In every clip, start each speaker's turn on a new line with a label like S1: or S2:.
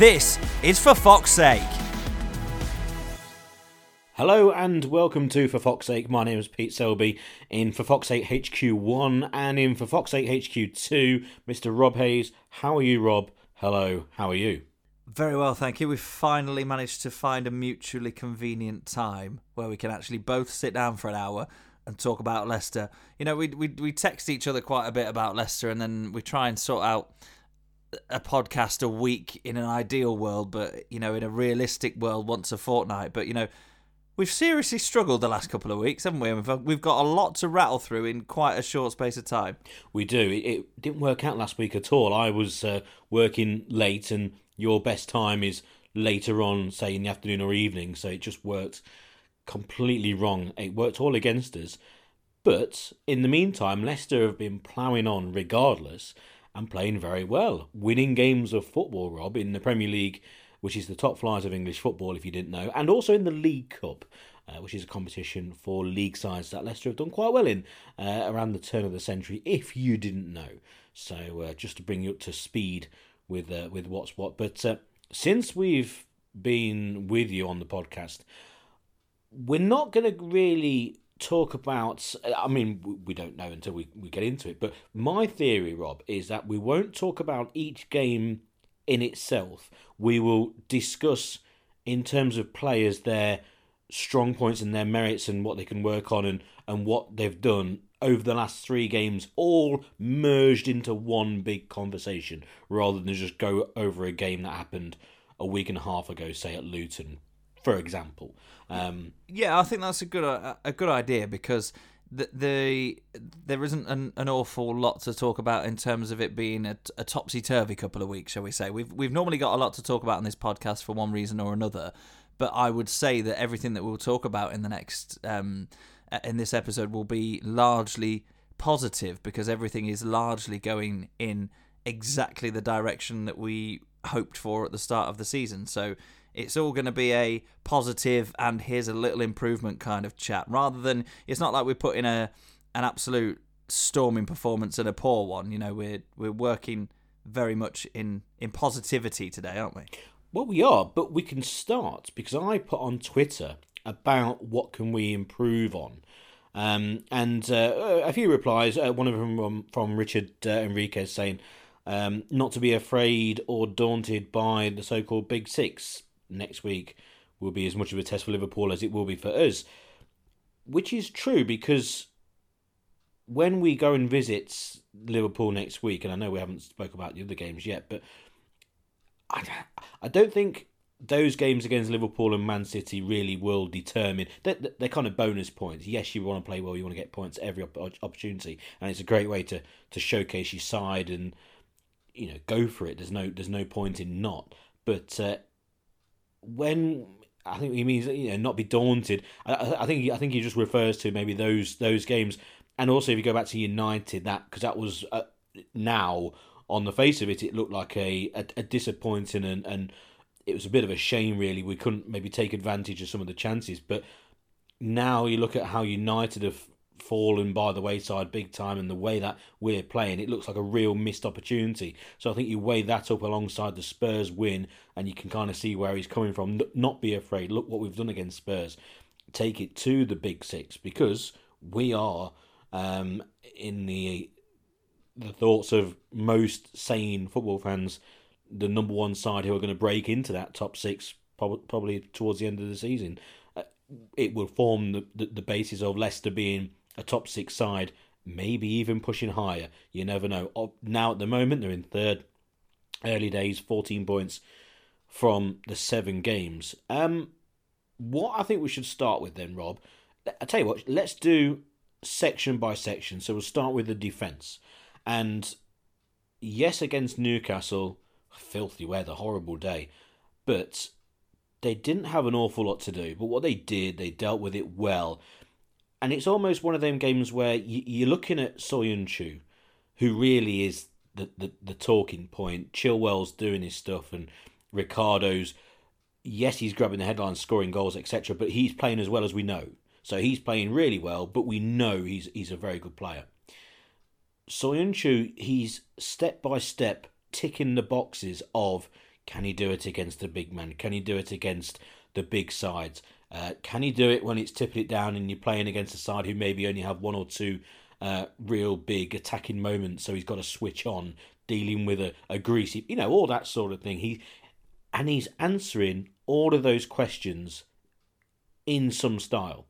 S1: This is For Fox's Sake.
S2: Hello and welcome to For Fox's Sake. My name is Pete Selby in For Fox's Sake HQ1 and in For Fox's Sake HQ2, Mr. Rob Hayes. How are you, Rob? Hello, how are you?
S1: Very well, thank you. We've finally managed to find a mutually convenient time where we can actually both sit down for an hour and talk about Leicester. You know, we we we text each other quite a bit about Leicester, and then we try and sort out a podcast a week in an ideal world, but you know, in a realistic world, once a fortnight. But you know, we've seriously struggled the last couple of weeks, haven't we? We've we've got a lot to rattle through in quite a short space of time.
S2: We do. It, it didn't work out last week at all. I was uh, working late, and your best time is later on, say in the afternoon or evening. So it just worked completely wrong. It worked all against us. But in the meantime, Leicester have been ploughing on regardless and playing very well, winning games of football, Rob, in the Premier League, which is the top flight of English football, if you didn't know, and also in the League Cup, uh, which is a competition for league sides that Leicester have done quite well in uh, around the turn of the century, if you didn't know. So uh, just to bring you up to speed with uh, with what's what. But uh, since we've been with you on the podcast, we're not going to really talk about i mean we don't know until we, we get into it but my theory rob is that we won't talk about each game in itself. We will discuss in terms of players their strong points and their merits and what they can work on and, and what they've done over the last three games all merged into one big conversation rather than just go over a game that happened a week and a half ago say at luton for example. Um,
S1: yeah, I think that's a good a, a good idea because the, the there isn't an, an awful lot to talk about in terms of it being a, a topsy turvy couple of weeks, shall we say? We've we've normally got a lot to talk about in this podcast for one reason or another, but I would say that everything that we'll talk about in the next um, in this episode will be largely positive because everything is largely going in exactly the direction that we hoped for at the start of the season. So it's all going to be a positive and here's a little improvement kind of chat rather than it's not like we're putting a an absolute storming performance and a poor one. You know, we're we're working very much in in positivity today, aren't we?
S2: Well, we are, but we can start because I put on Twitter about what can we improve on. Um, and uh, a few replies. Uh, one of them from, from Richard uh, Enriquez saying, um, "Not to be afraid or daunted by the so-called Big Six next week will be as much of a test for Liverpool as it will be for us. Which is true because when we go and visit Liverpool next week, and I know we haven't spoke about the other games yet, but I, I don't think those games against Liverpool and Man City really will determine. They're, they're kind of bonus points. Yes, you want to play well, you want to get points every opportunity, and it's a great way to to showcase your side and you know go for it. There's no there's no point in not. But uh, when I think he means you know not be daunted. I, I think I think he just refers to maybe those those games, and also if you go back to United, that because that was uh, now on the face of it, it looked like a a, a disappointing and and it was a bit of a shame really. We couldn't maybe take advantage of some of the chances, but now you look at how United have fallen by the wayside big time and the way that we're playing, it looks like a real missed opportunity. So I think you weigh that up alongside the Spurs win and you can kind of see where he's coming from. Not be afraid. Look what we've done against Spurs. Take it to the big six because we are um, in the the thoughts of most sane football fans the number one side who are going to break into that top six probably towards the end of the season. Uh, it will form the, the, the basis of Leicester being a top six side, maybe even pushing higher. You never know. Now, at the moment, they're in third. Early days, 14 points from the seven games. Um, what I think we should start with then, Rob, I tell you what, let's do section by section. So we'll start with the defence. And yes, against Newcastle, filthy weather, horrible day. But they didn't have an awful lot to do, but what they did, they dealt with it well. And it's almost one of them games where you, are looking at Soyuncu, who really is the, the, the talking point. Chilwell's doing his stuff, and Ricardo's, yes, he's grabbing the headlines, scoring goals, etc., but he's playing as well as we know. So he's playing really well, but we know he's he's a very good player. Soyuncu, he's step by step ticking the boxes of can he do it against the big man? Can he do it against the big sides? Uh, can he do it when it's tipping it down and you're playing against a side who maybe only have one or two uh, real big attacking moments, so he's got to switch on, dealing with a, a greasy, you know, all that sort of thing. He and he's answering all of those questions in some style.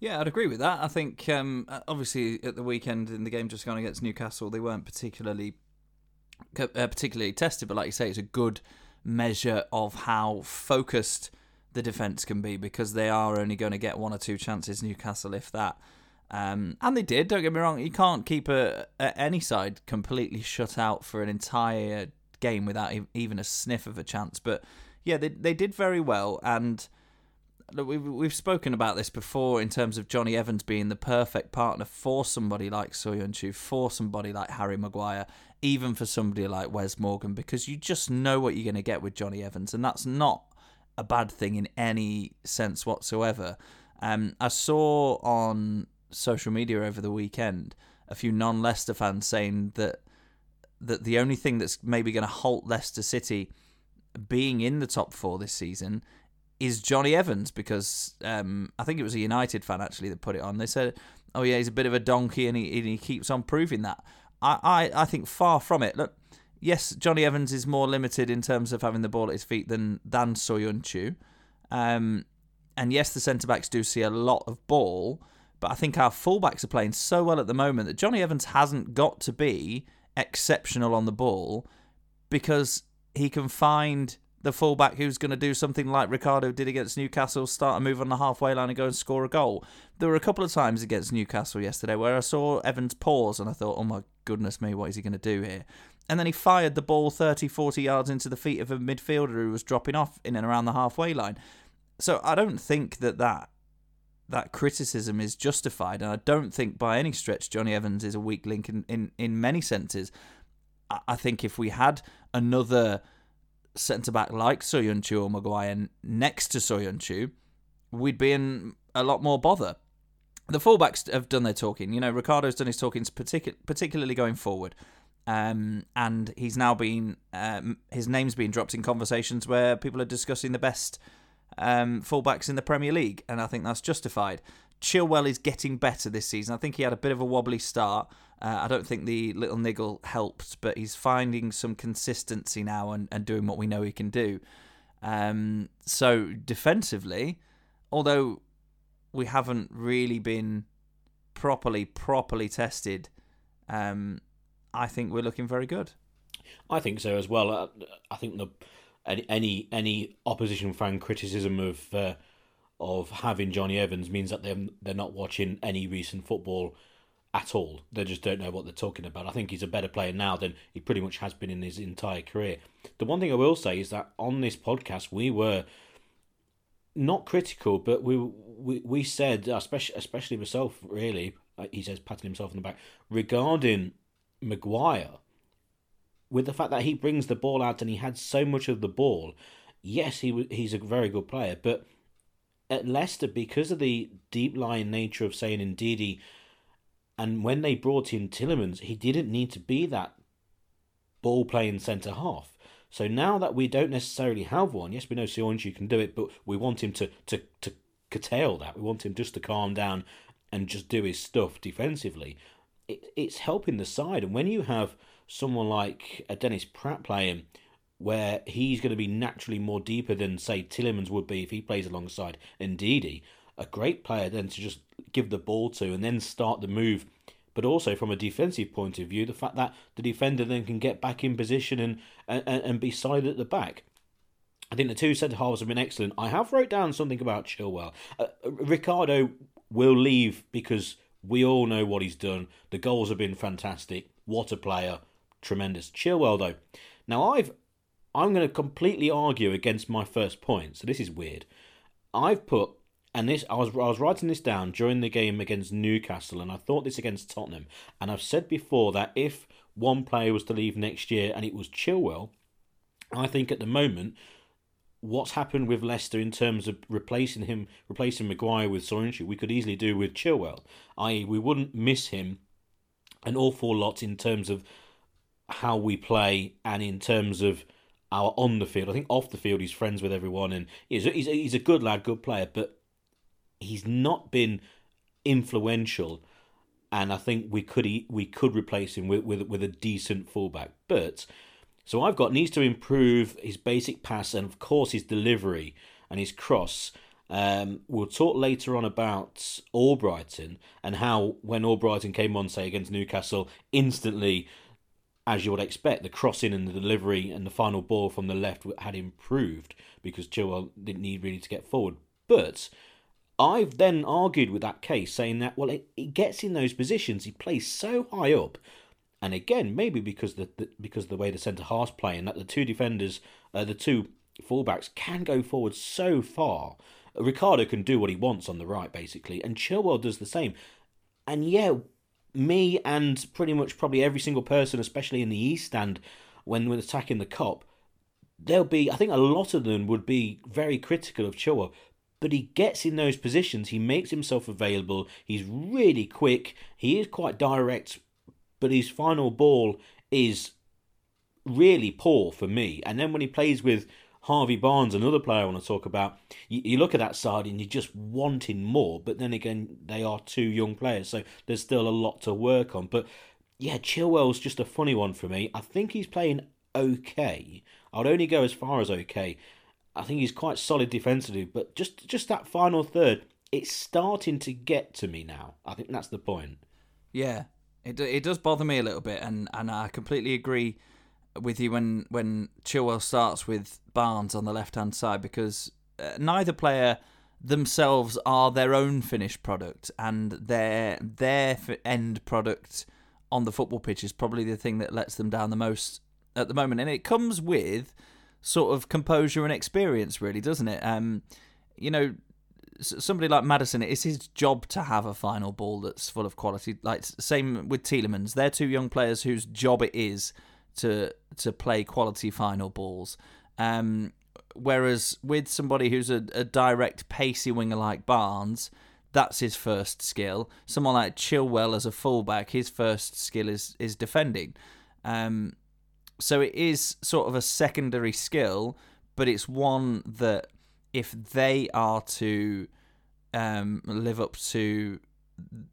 S1: Yeah, I'd agree with that. I think um, obviously at the weekend in the game just gone against Newcastle, they weren't particularly uh, particularly tested, but like you say, it's a good measure of how focused the defence can be because they are only going to get one or two chances, Newcastle, if that. Um, and they did. Don't get me wrong. You can't keep a, a, any side completely shut out for an entire game without even a sniff of a chance. But yeah, they they did very well. And we've we've spoken about this before in terms of Jonny Evans being the perfect partner for somebody like Soyuncu, for somebody like Harry Maguire even for somebody like Wes Morgan, because you just know what you're going to get with Jonny Evans, and that's not a bad thing in any sense whatsoever. Um, I saw on social media over the weekend a few non-Leicester fans saying that that the only thing that's maybe going to halt Leicester City being in the top four this season is Jonny Evans because um, I think it was a United fan actually that put it on. They said, "Oh yeah, he's a bit of a donkey and he, and he keeps on proving that." I, I, I think far from it. Look, yes, Jonny Evans is more limited in terms of having the ball at his feet than than Soyuncu. Um, and yes, the centre backs do see a lot of ball, but I think our fullbacks are playing so well at the moment that Jonny Evans hasn't got to be exceptional on the ball because he can find the fullback who's going to do something like Ricardo did against Newcastle, start a move on the halfway line and go and score a goal. There were a couple of times against Newcastle yesterday where I saw Evans pause and I thought, oh my goodness me, what is he going to do here? And then he fired the ball 30, 40 yards into the feet of a midfielder who was dropping off in and around the halfway line. So I don't think that that, that criticism is justified. And I don't think by any stretch Jonny Evans is a weak link in, in, in many senses. I think if we had another centre back like Soyuncu or Maguire next to Soyuncu, we'd be in a lot more bother. The fullbacks have done their talking. You know, Ricardo's done his talking, particu- particularly going forward. Um, and he's now been um, his name's been dropped in conversations where people are discussing the best um, fullbacks in the Premier League, and I think that's justified. Chilwell is getting better this season. I think he had a bit of a wobbly start. Uh, I don't think the little niggle helped, but he's finding some consistency now and, and doing what we know he can do. Um, so defensively, although we haven't really been properly properly tested, um, I think we're looking very good.
S2: I think so as well. Uh, I think the any any opposition fan criticism of uh, of having Jonny Evans means that they're they're not watching any recent football at all. They just don't know what they're talking about. I think he's a better player now than he pretty much has been in his entire career. The one thing I will say is that on this podcast we were not critical, but we we, we said, especially especially myself, really, he says patting himself on the back regarding Maguire, with the fact that he brings the ball out and he had so much of the ball. Yes, he he's a very good player, but at Leicester, because of the deep lying nature of saying Ndidi and when they brought in Tielemans, he didn't need to be that ball playing centre half. So now that we don't necessarily have one, yes, we know Soyuncu can do it, but we want him to, to, to curtail that. We want him just to calm down and just do his stuff defensively. It, it's helping the side. And when you have someone like a Dennis Praet playing, where he's going to be naturally more deeper than, say, Tielemans would be if he plays alongside Ndidi, a great player then to just give the ball to and then start the move. But also from a defensive point of view, the fact that the defender then can get back in position and and, and be solid at the back. I think the two centre halves have been excellent. I have wrote down something about Chilwell. Uh, Ricardo will leave because we all know what he's done. The goals have been fantastic. What a player. Tremendous. Chilwell, though. Now, I've I'm going to completely argue against my first point. So this is weird. I've put and this I was I was writing this down during the game against Newcastle, and I thought this against Tottenham. And I've said before that if one player was to leave next year and it was Chilwell, I think at the moment what's happened with Leicester in terms of replacing him, replacing Maguire with Soyuncu, we could easily do with Chilwell. I.e., we wouldn't miss him an awful lot in terms of how we play and in terms of our on the field. I think off the field he's friends with everyone and he's a, he's a, he's a good lad, good player, but he's not been influential. And I think we could we could replace him with with, with a decent fullback, but so I've got needs to improve his basic pass and of course his delivery and his cross. Um, we'll talk later on about Albrighton and how when Albrighton came on, say against Newcastle, instantly, as you would expect, the crossing and the delivery and the final ball from the left had improved because Chilwell didn't need really to get forward. But I've then argued with that case, saying that well, it, it gets in those positions. He plays so high up and again, maybe because the, the because the way the centre halves play, and that the two defenders, uh, the two fullbacks, can go forward so far. Ricardo can do what he wants on the right, basically, and Chilwell does the same. And yeah, me and pretty much probably every single person, especially in the East Stand, when we're attacking the cop, there'll be I think a lot of them would be very critical of Chilwell. But he gets in those positions, he makes himself available, he's really quick, he is quite direct but his final ball is really poor for me. And then when he plays with Harvey Barnes, another player I want to talk about, you, you, look at that side and you're just wanting more. But then again, they are two young players, so there's still a lot to work on. But yeah, Chilwell's just a funny one for me. I think he's playing okay. I'd only go as far as okay. I think he's quite solid defensively, but just just that final third, it's starting to get to me now. I think that's the point.
S1: Yeah, it it does bother me a little bit, and, and I completely agree with you when when Chilwell starts with Barnes on the left hand side because uh, neither player themselves are their own finished product, and their their end product on the football pitch is probably the thing that lets them down the most at the moment, and it comes with sort of composure and experience, really, doesn't it? Um, you know, somebody like Maddison, it's his job to have a final ball that's full of quality. Like same with Tielemans, they're two young players whose job it is to to play quality final balls. Um, whereas with somebody who's a, a direct, pacey winger like Barnes, that's his first skill. Someone like Chilwell as a fullback, his first skill is is defending. Um, so it is sort of a secondary skill, but it's one that if they are to um, live up to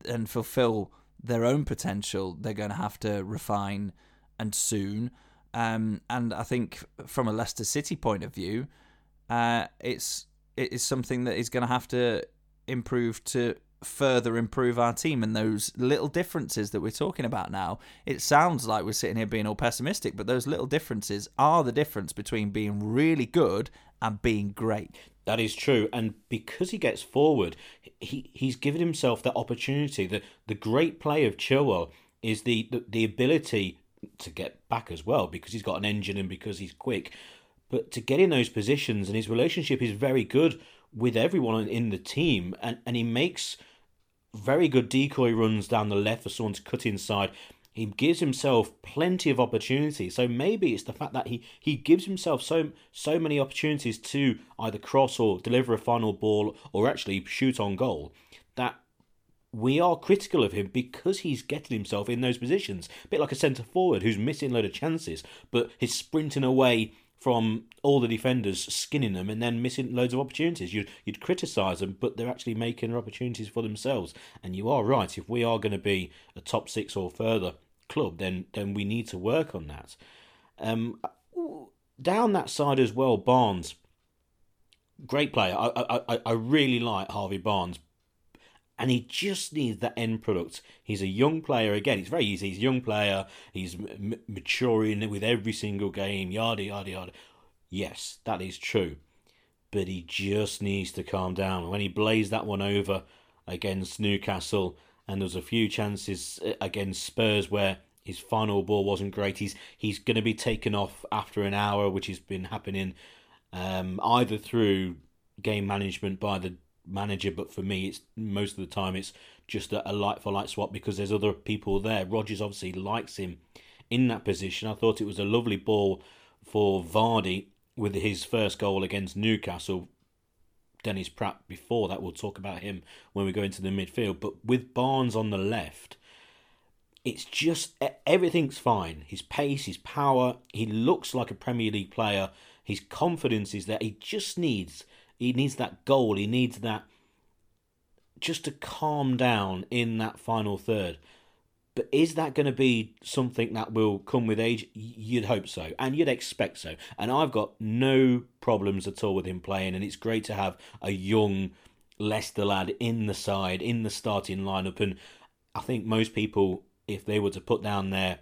S1: and fulfill their own potential, they're going to have to refine and soon. Um, and I think from a Leicester City point of view, uh, it's it is something that is going to have to improve to further improve our team and those little differences that we're talking about now. It sounds like we're sitting here being all pessimistic, but those little differences are the difference between being really good and being great.
S2: That is true, and because he gets forward, he he's given himself that opportunity. The the great play of Chilwell is the, the the ability to get back as well because he's got an engine and because he's quick, but to get in those positions and his relationship is very good with everyone in the team, and and he makes very good decoy runs down the left for someone to cut inside. He gives himself plenty of opportunities. So maybe it's the fact that he, he gives himself so so many opportunities to either cross or deliver a final ball or actually shoot on goal that we are critical of him because he's getting himself in those positions. A bit like a centre forward who's missing a load of chances, but he's sprinting away from all the defenders skinning them and then missing loads of opportunities. You'd, you'd criticise them, but they're actually making opportunities for themselves. And you are right. If we are going to be a top six or further club, then then we need to work on that. Um, down that side as well, Barnes, great player. I, I I really like Harvey Barnes, and he just needs that end product. He's a young player again. It's very easy. He's a young player. He's m- maturing with every single game. Yada yada yada. Yes, that is true, but he just needs to calm down. When he blazed that one over against Newcastle, and there was a few chances uh, against Spurs where his final ball wasn't great. He's he's going to be taken off after an hour, which has been happening um, either through game management by the manager, but for me, it's most of the time it's just a, a light for light swap because there's other people there. Rodgers obviously likes him in that position. I thought it was a lovely ball for Vardy with his first goal against Newcastle. Dennis Praet before that, we'll talk about him when we go into the midfield. But with Barnes on the left, it's just everything's fine. His pace, his power, he looks like a Premier League player. His confidence is there. He just needs he needs that goal. He needs that just to calm down in that final third. But is that going to be something that will come with age? You'd hope so, and you'd expect so. And I've got no problems at all with him playing, and it's great to have a young Leicester lad in the side, in the starting lineup. And I think most people, if they were to put down their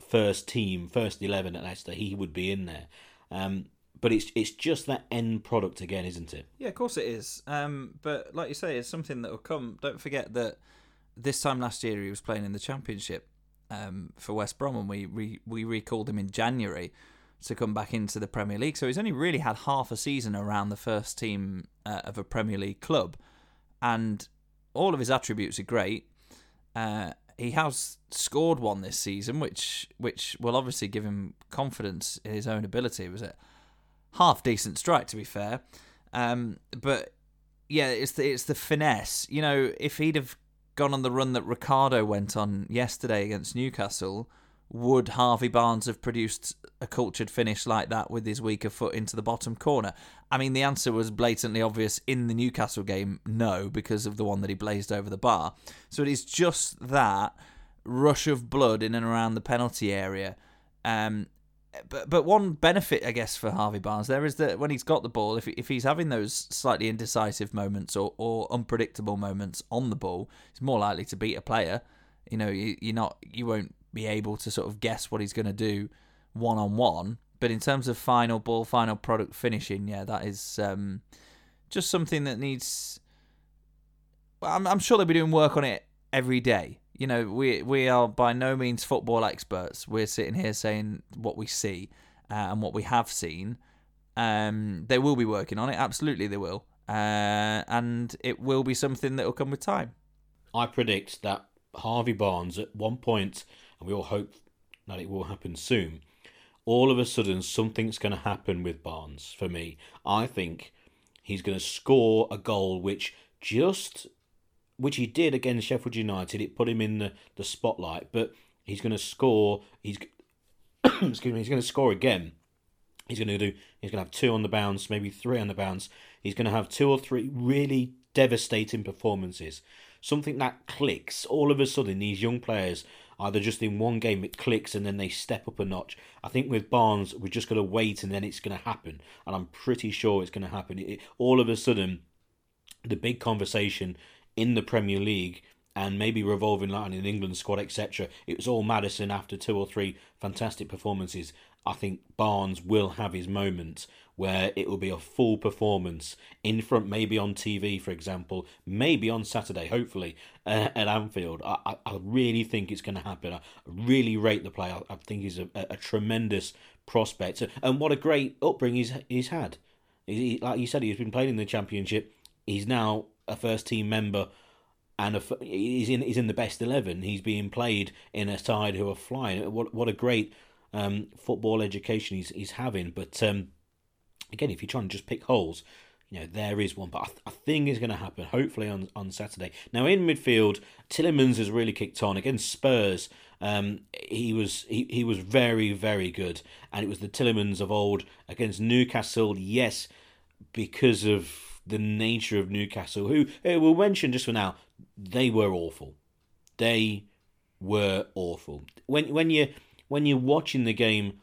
S2: first team, first eleven at Leicester, he would be in there. Um, but it's it's just that end product again, isn't it?
S1: Yeah, of course it is. Um, but like you say, it's something that will come. Don't forget that this time last year he was playing in the Championship um, for West Brom, and we re- we recalled him in January to come back into the Premier League. So he's only really had half a season around the first team uh, of a Premier League club, and all of his attributes are great. Uh, he has scored one this season, which which will obviously give him confidence in his own ability. Was it half decent strike to be fair, um, but yeah, it's the it's the finesse. You know, if he'd have gone on the run that Ricardo went on yesterday against Newcastle, would Harvey Barnes have produced a cultured finish like that with his weaker foot into the bottom corner? I mean, the answer was blatantly obvious in the Newcastle game no, because of the one that he blazed over the bar. So it is just that rush of blood in and around the penalty area. Um, but but one benefit I guess for Harvey Barnes there is that when he's got the ball, if if he's having those slightly indecisive moments or, or unpredictable moments on the ball, he's more likely to beat a player. You know, you, you're not you won't be able to sort of guess what he's going to do one on one. But in terms of final ball, final product finishing, yeah, that is um, just something that needs. I'm, I'm sure they'll be doing work on it every day you know, we we are by no means football experts. We're sitting here saying what we see uh, and what we have seen. Um, they will be working on it. Absolutely, they will, uh, and it will be something that will come with time.
S2: I predict that Harvey Barnes at one point, and we all hope that it will happen soon. All of a sudden, something's going to happen with Barnes. For me, I think he's going to score a goal which just which he did against Sheffield United. It put him in the, the spotlight, but he's going to score. He's excuse me. He's going to score again. He's going to do. He's going to have two on the bounce, maybe three on the bounce. He's going to have two or three really devastating performances. Something that clicks. All of a sudden, these young players either just in one game it clicks and then they step up a notch. I think with Barnes, we're just going to wait and then it's going to happen. And I'm pretty sure it's going to happen. It, all of a sudden, the big conversation in the Premier League and maybe revolving line in England squad, etc. It was all Maddison after two or three fantastic performances. I think Barnes will have his moments where it will be a full performance in front, maybe on TV, for example, maybe on Saturday, hopefully uh, at Anfield. I, I, really think it's going to happen. I really rate the player. I, I think he's a, a, tremendous prospect, and what a great upbringing he's he's had. He, like you said, he's been playing in the Championship. He's now a first team member and a, he's in he's in the best eleven. He's being played in a side who are flying. What what a great um, football education he's he's having. But um, again, if you're trying to just pick holes, you know there is one. But I, th- think is going to happen. Hopefully on on Saturday. Now in midfield, Tielemans has really kicked on against Spurs. Um, he was he, he was very very good, and it was the Tielemans of old against Newcastle. Yes, because of the nature of Newcastle, who we'll mention just for now, they were awful. They were awful. When when you when you're watching the game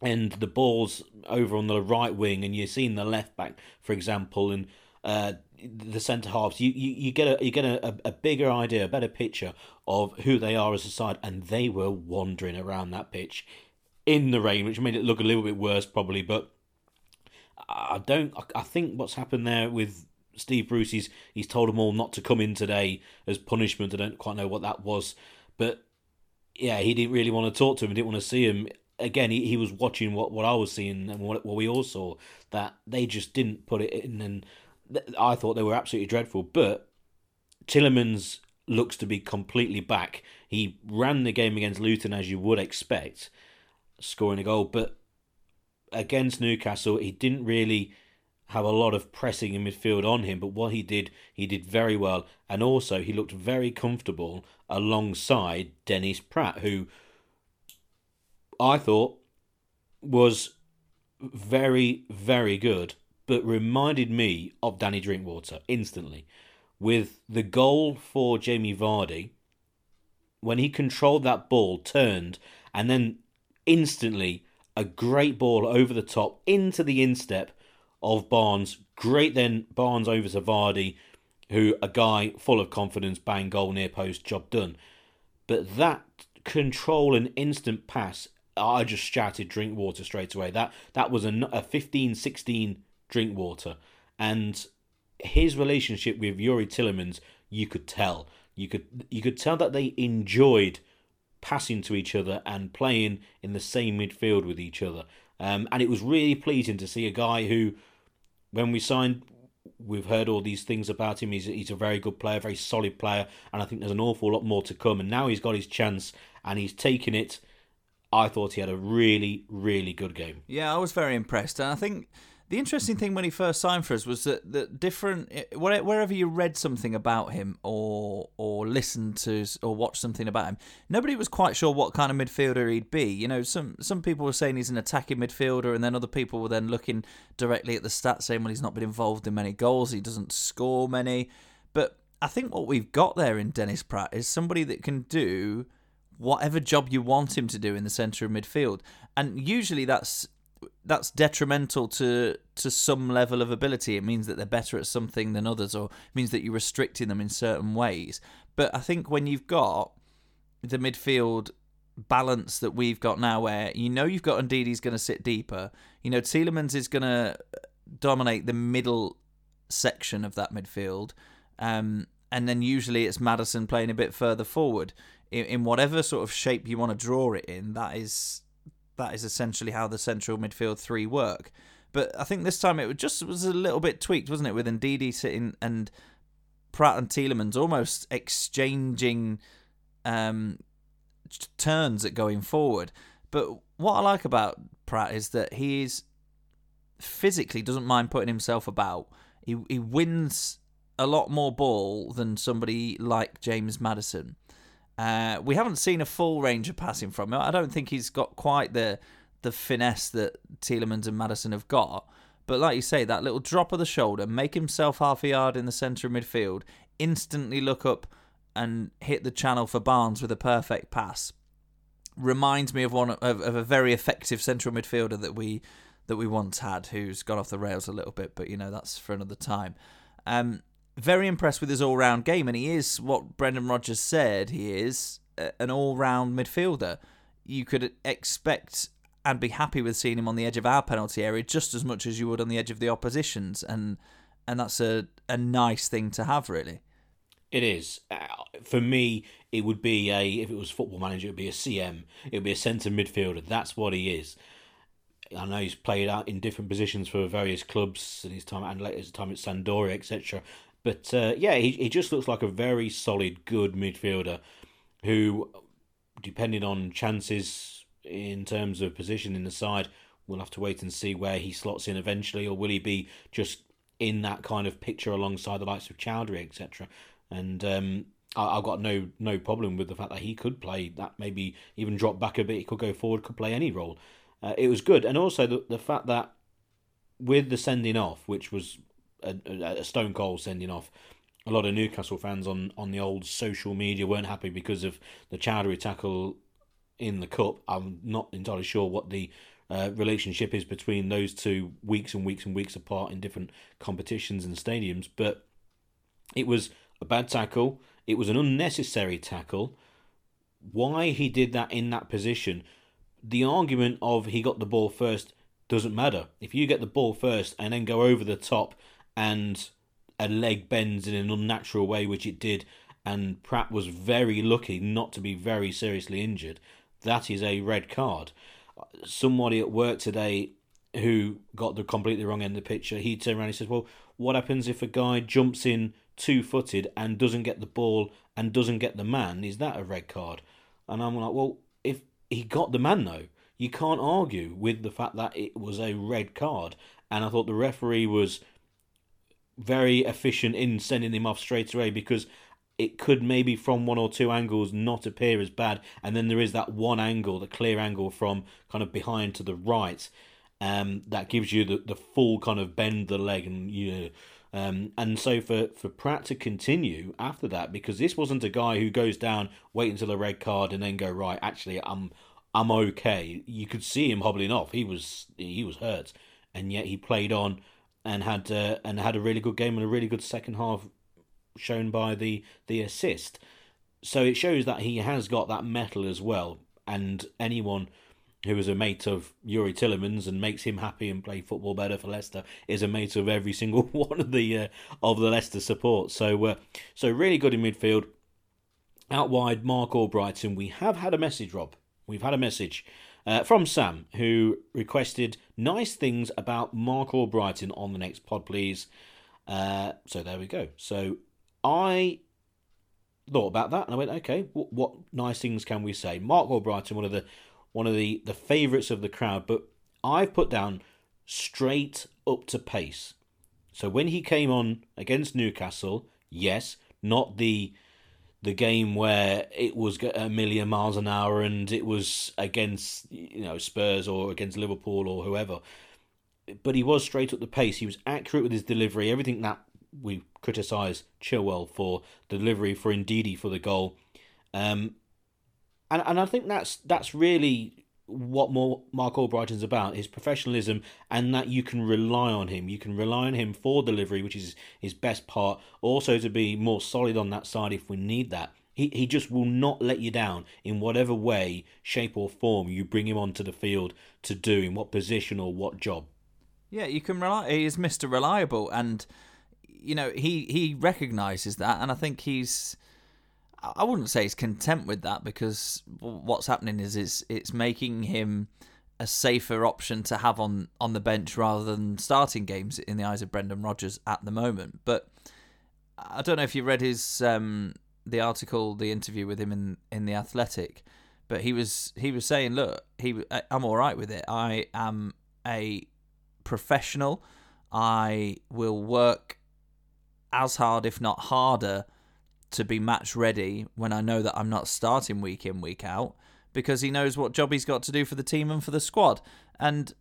S2: and the ball's over on the right wing and you're seeing the left back, for example, and uh, the centre halves, you, you, you get a you get a, a bigger idea, a better picture of who they are as a side, and they were wandering around that pitch in the rain, which made it look a little bit worse probably, but I don't. I think what's happened there with Steve Bruce, he's he's told them all not to come in today as punishment. I don't quite know what that was, but yeah, he didn't really want to talk to him. He didn't want to see him. Again, he, he was watching what, what I was seeing and what, what we all saw. That they just didn't put it in, and I thought they were absolutely dreadful. But Tielemans looks to be completely back. He ran the game against Luton as you would expect, scoring a goal. But against Newcastle, he didn't really have a lot of pressing in midfield on him, but what he did, he did very well, and also he looked very comfortable alongside Dennis Praet, who I thought was very, very good, but reminded me of Danny Drinkwater instantly. With the goal for Jamie Vardy, when he controlled that ball, turned, and then instantly a great ball over the top into the instep of Barnes. Great then Barnes over to Vardy, who a guy full of confidence, bang goal near post, job done. But that control and instant pass, I just shouted Drinkwater straight away. That that was a, a 15 16 Drinkwater. And his relationship with Youri Tielemans, you could tell. You could you could tell that they enjoyed passing to each other and playing in the same midfield with each other. Um, and it was really pleasing to see a guy who when we signed, we've heard all these things about him. He's he's a very good player, very solid player, and I think there's an awful lot more to come. And now he's got his chance, and he's taken it. I thought he had a really, really good game.
S1: Yeah, I was very impressed, and I think the interesting thing when he first signed for us was that, that different eh, wherever you read something about him or or listened to or watched something about him, nobody was quite sure what kind of midfielder he'd be. You know, some some people were saying he's an attacking midfielder, and then other people were then looking directly at the stats saying, well, he's not been involved in many goals, he doesn't score many. But I think what we've got there in Dennis Praet is somebody that can do whatever job you want him to do in the centre of midfield. And usually that's that's detrimental to to some level of ability. It means that they're better at something than others, or means that you're restricting them in certain ways. But I think when you've got the midfield balance that we've got now, where you know you've got Ndidi's going to sit deeper, you know Tielemans is going to dominate the middle section of that midfield, um, and then usually it's Maddison playing a bit further forward. In, in whatever sort of shape you want to draw it in, that is that is essentially how the central midfield three work. But I think this time it just was a little bit tweaked, wasn't it? With Ndidi sitting and Praet and Tielemans almost exchanging um, turns at going forward. But what I like about Praet is that he is physically doesn't mind putting himself about. He he wins a lot more ball than somebody like James Maddison. Uh, we haven't seen a full range of passing from him. I don't think he's got quite the the finesse that Tielemans and Maddison have got. But like you say, that little drop of the shoulder, make himself half a yard in the centre of midfield, instantly look up and hit the channel for Barnes with a perfect pass. Reminds me of one of, of a very effective central midfielder that we that we once had, who's got off the rails a little bit, but you know that's for another time. Um, very impressed with his all round game, and he is what Brendan Rodgers said he is an all round midfielder. You could expect and be happy with seeing him on the edge of our penalty area just as much as you would on the edge of the opposition's, and and that's a a nice thing to have, really.
S2: It is. Uh, for me, it would be a if it was football manager, it would be a CM. It would be a centre midfielder. That's what he is. I know he's played out in different positions for various clubs in his time and later his time at Sampdoria, etc. But uh, yeah, he, he just looks like a very solid, good midfielder who, depending on chances in terms of position in the side, we'll have to wait and see where he slots in eventually, or will he be just in that kind of picture alongside the likes of Choudhury, etc. And um, I, have got no no problem with the fact that he could play that, maybe even drop back a bit, he could go forward, could play any role. Uh, it was good, and also the the fact that with the sending off, which was a, a stone cold sending off. A lot of Newcastle fans on, on the old social media weren't happy because of the Choudhury tackle in the cup. I'm not entirely sure what the uh, relationship is between those two weeks and weeks and weeks apart in different competitions and stadiums, but it was a bad tackle. It was an unnecessary tackle. Why he did that in that position, the argument of he got the ball first doesn't matter. If you get the ball first and then go over the top and a leg bends in an unnatural way, which it did, and Praet was very lucky not to be very seriously injured, that is a red card. Somebody at work today who got the completely wrong end of the picture, he turned around and says, Well, what happens if a guy jumps in two footed and doesn't get the ball and doesn't get the man? Is that a red card? And I'm like, Well, if he got the man though, you can't argue with the fact that it was a red card. And I thought the referee was very efficient in sending him off straight away because it could maybe from one or two angles not appear as bad, and then there is that one angle, the clear angle from kind of behind to the right, um, that gives you the, the full kind of bend the leg and you. Um, and so for, for Praet to continue after that, because this wasn't a guy who goes down, wait until a red card, and then go right. Actually, I'm I'm okay. You could see him hobbling off. He was he was hurt, and yet he played on and had uh, and had a really good game and a really good second half shown by the the assist. So it shows that he has got that mettle as well. And anyone who is a mate of Youri Tielemans and makes him happy and play football better for Leicester is a mate of every single one of the uh, of the Leicester support. So uh, so really good in midfield. Out wide, Marc Albrighton. We have had a message, Rob. We've had a message uh, from Sam who requested nice things about Marc Albrighton on the next pod, please. Uh, so there we go. So I thought about that and I went, okay, what, what nice things can we say? Marc Albrighton, one of the one of the, the favourites of the crowd, but I've put down straight up to pace. So when he came on against Newcastle, yes, not the the game where it was a million miles an hour and it was against you know Spurs or against Liverpool or whoever. But he was straight up the pace. He was accurate with his delivery. Everything that we criticise Chilwell for delivery for Ndidi for the goal, um, and and I think that's that's really what more Marc Albrighton's about his professionalism and that you can rely on him. You can rely on him for delivery, which is his best part. Also to be more solid on that side if we need that. He he just will not let you down in whatever way, shape or form you bring him onto the field to do in what position or what job.
S1: Yeah, you can rely. He is Mister Reliable, and you know he he recognizes that, and I think he's. I wouldn't say he's content with that because what's happening is it's it's making him a safer option to have on on the bench rather than starting games in the eyes of Brendan Rodgers at the moment. But I don't know if you read his um, the article, the interview with him in in the Athletic, but he was he was saying, look, he I'm all right with it. I am a professional. I will work as hard, if not harder, to be match ready when I know that I'm not starting week in, week out, because he knows what job he's got to do for the team and for the squad. And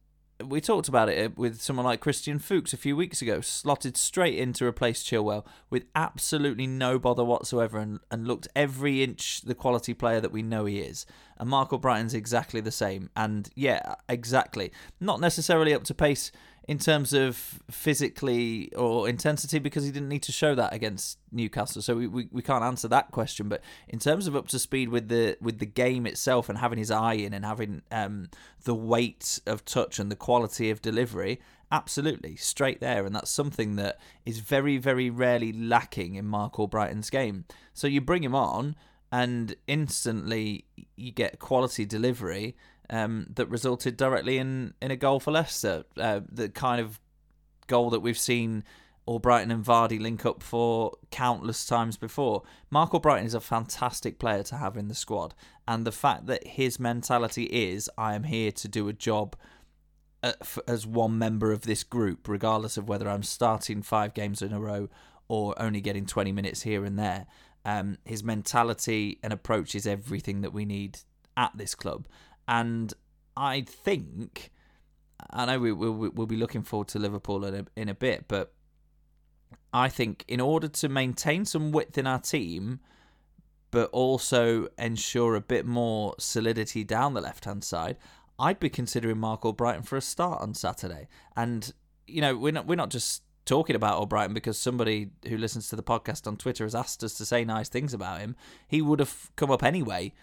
S1: we talked about it with someone like Christian Fuchs a few weeks ago, slotted straight in to replace Chilwell with absolutely no bother whatsoever and, and looked every inch the quality player that we know he is. And Marc Albrighton's exactly the same. And yeah, exactly. Not necessarily up to pace in terms of physically or intensity because he didn't need to show that against Newcastle. So we, we, we can't answer that question. But in terms of up to speed with the with the game itself and having his eye in and having um, the weight of touch and the quality of delivery, absolutely straight there. And that's something that is very very rarely lacking in Marc Albrighton's game. So you bring him on and instantly you get quality delivery um, that resulted directly in, in a goal for Leicester. Uh, the kind of goal that we've seen Albrighton and Vardy link up for countless times before. Marc Albrighton is a fantastic player to have in the squad, and the fact that his mentality is I am here to do a job uh, as one member of this group, regardless of whether I'm starting five games in a row or only getting 20 minutes here and there. Um, his mentality and approach is everything that we need at this club. And I think, I know we, will we'll be looking forward to Liverpool in a, in a bit, but I think in order to maintain some width in our team, but also ensure a bit more solidity down the left hand side, I'd be considering Marc Albrighton for a start on Saturday. And you know, we're not we're not just talking about Albrighton because somebody who listens to the podcast on Twitter has asked us to say nice things about him. He would have come up anyway.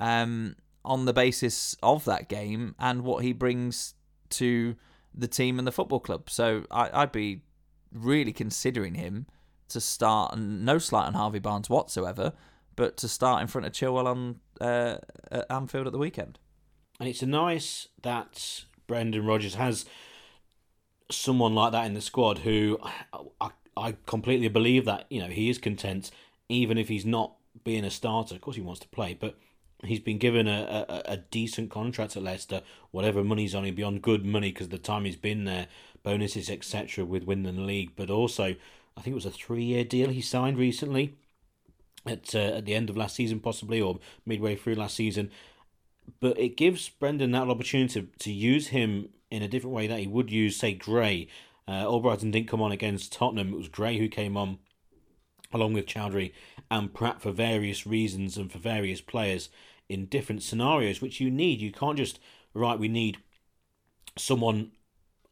S1: Um, on the basis of that game and what he brings to the team and the football club. So I, would be really considering him to start, and no slight on Harvey Barnes whatsoever, but to start in front of Chilwell on uh, at Anfield at the weekend.
S2: And it's nice that Brendan Rodgers has someone like that in the squad who I, I completely believe that you know he is content even if he's not being a starter. Of course, he wants to play, but he's been given a, a, a decent contract at Leicester, whatever money's on him, beyond good money because the time he's been there, bonuses, etc., with winning the league. But also, I think it was a three year deal he signed recently at, uh, at the end of last season, possibly, or midway through last season. But it gives Brendan that opportunity to, to use him in a different way that he would use, say, Gray. Uh, Albrighton didn't come on against Tottenham. It was Gray who came on along with Choudhury and Praet for various reasons and for various players in different scenarios, which you need. You can't just, right, we need someone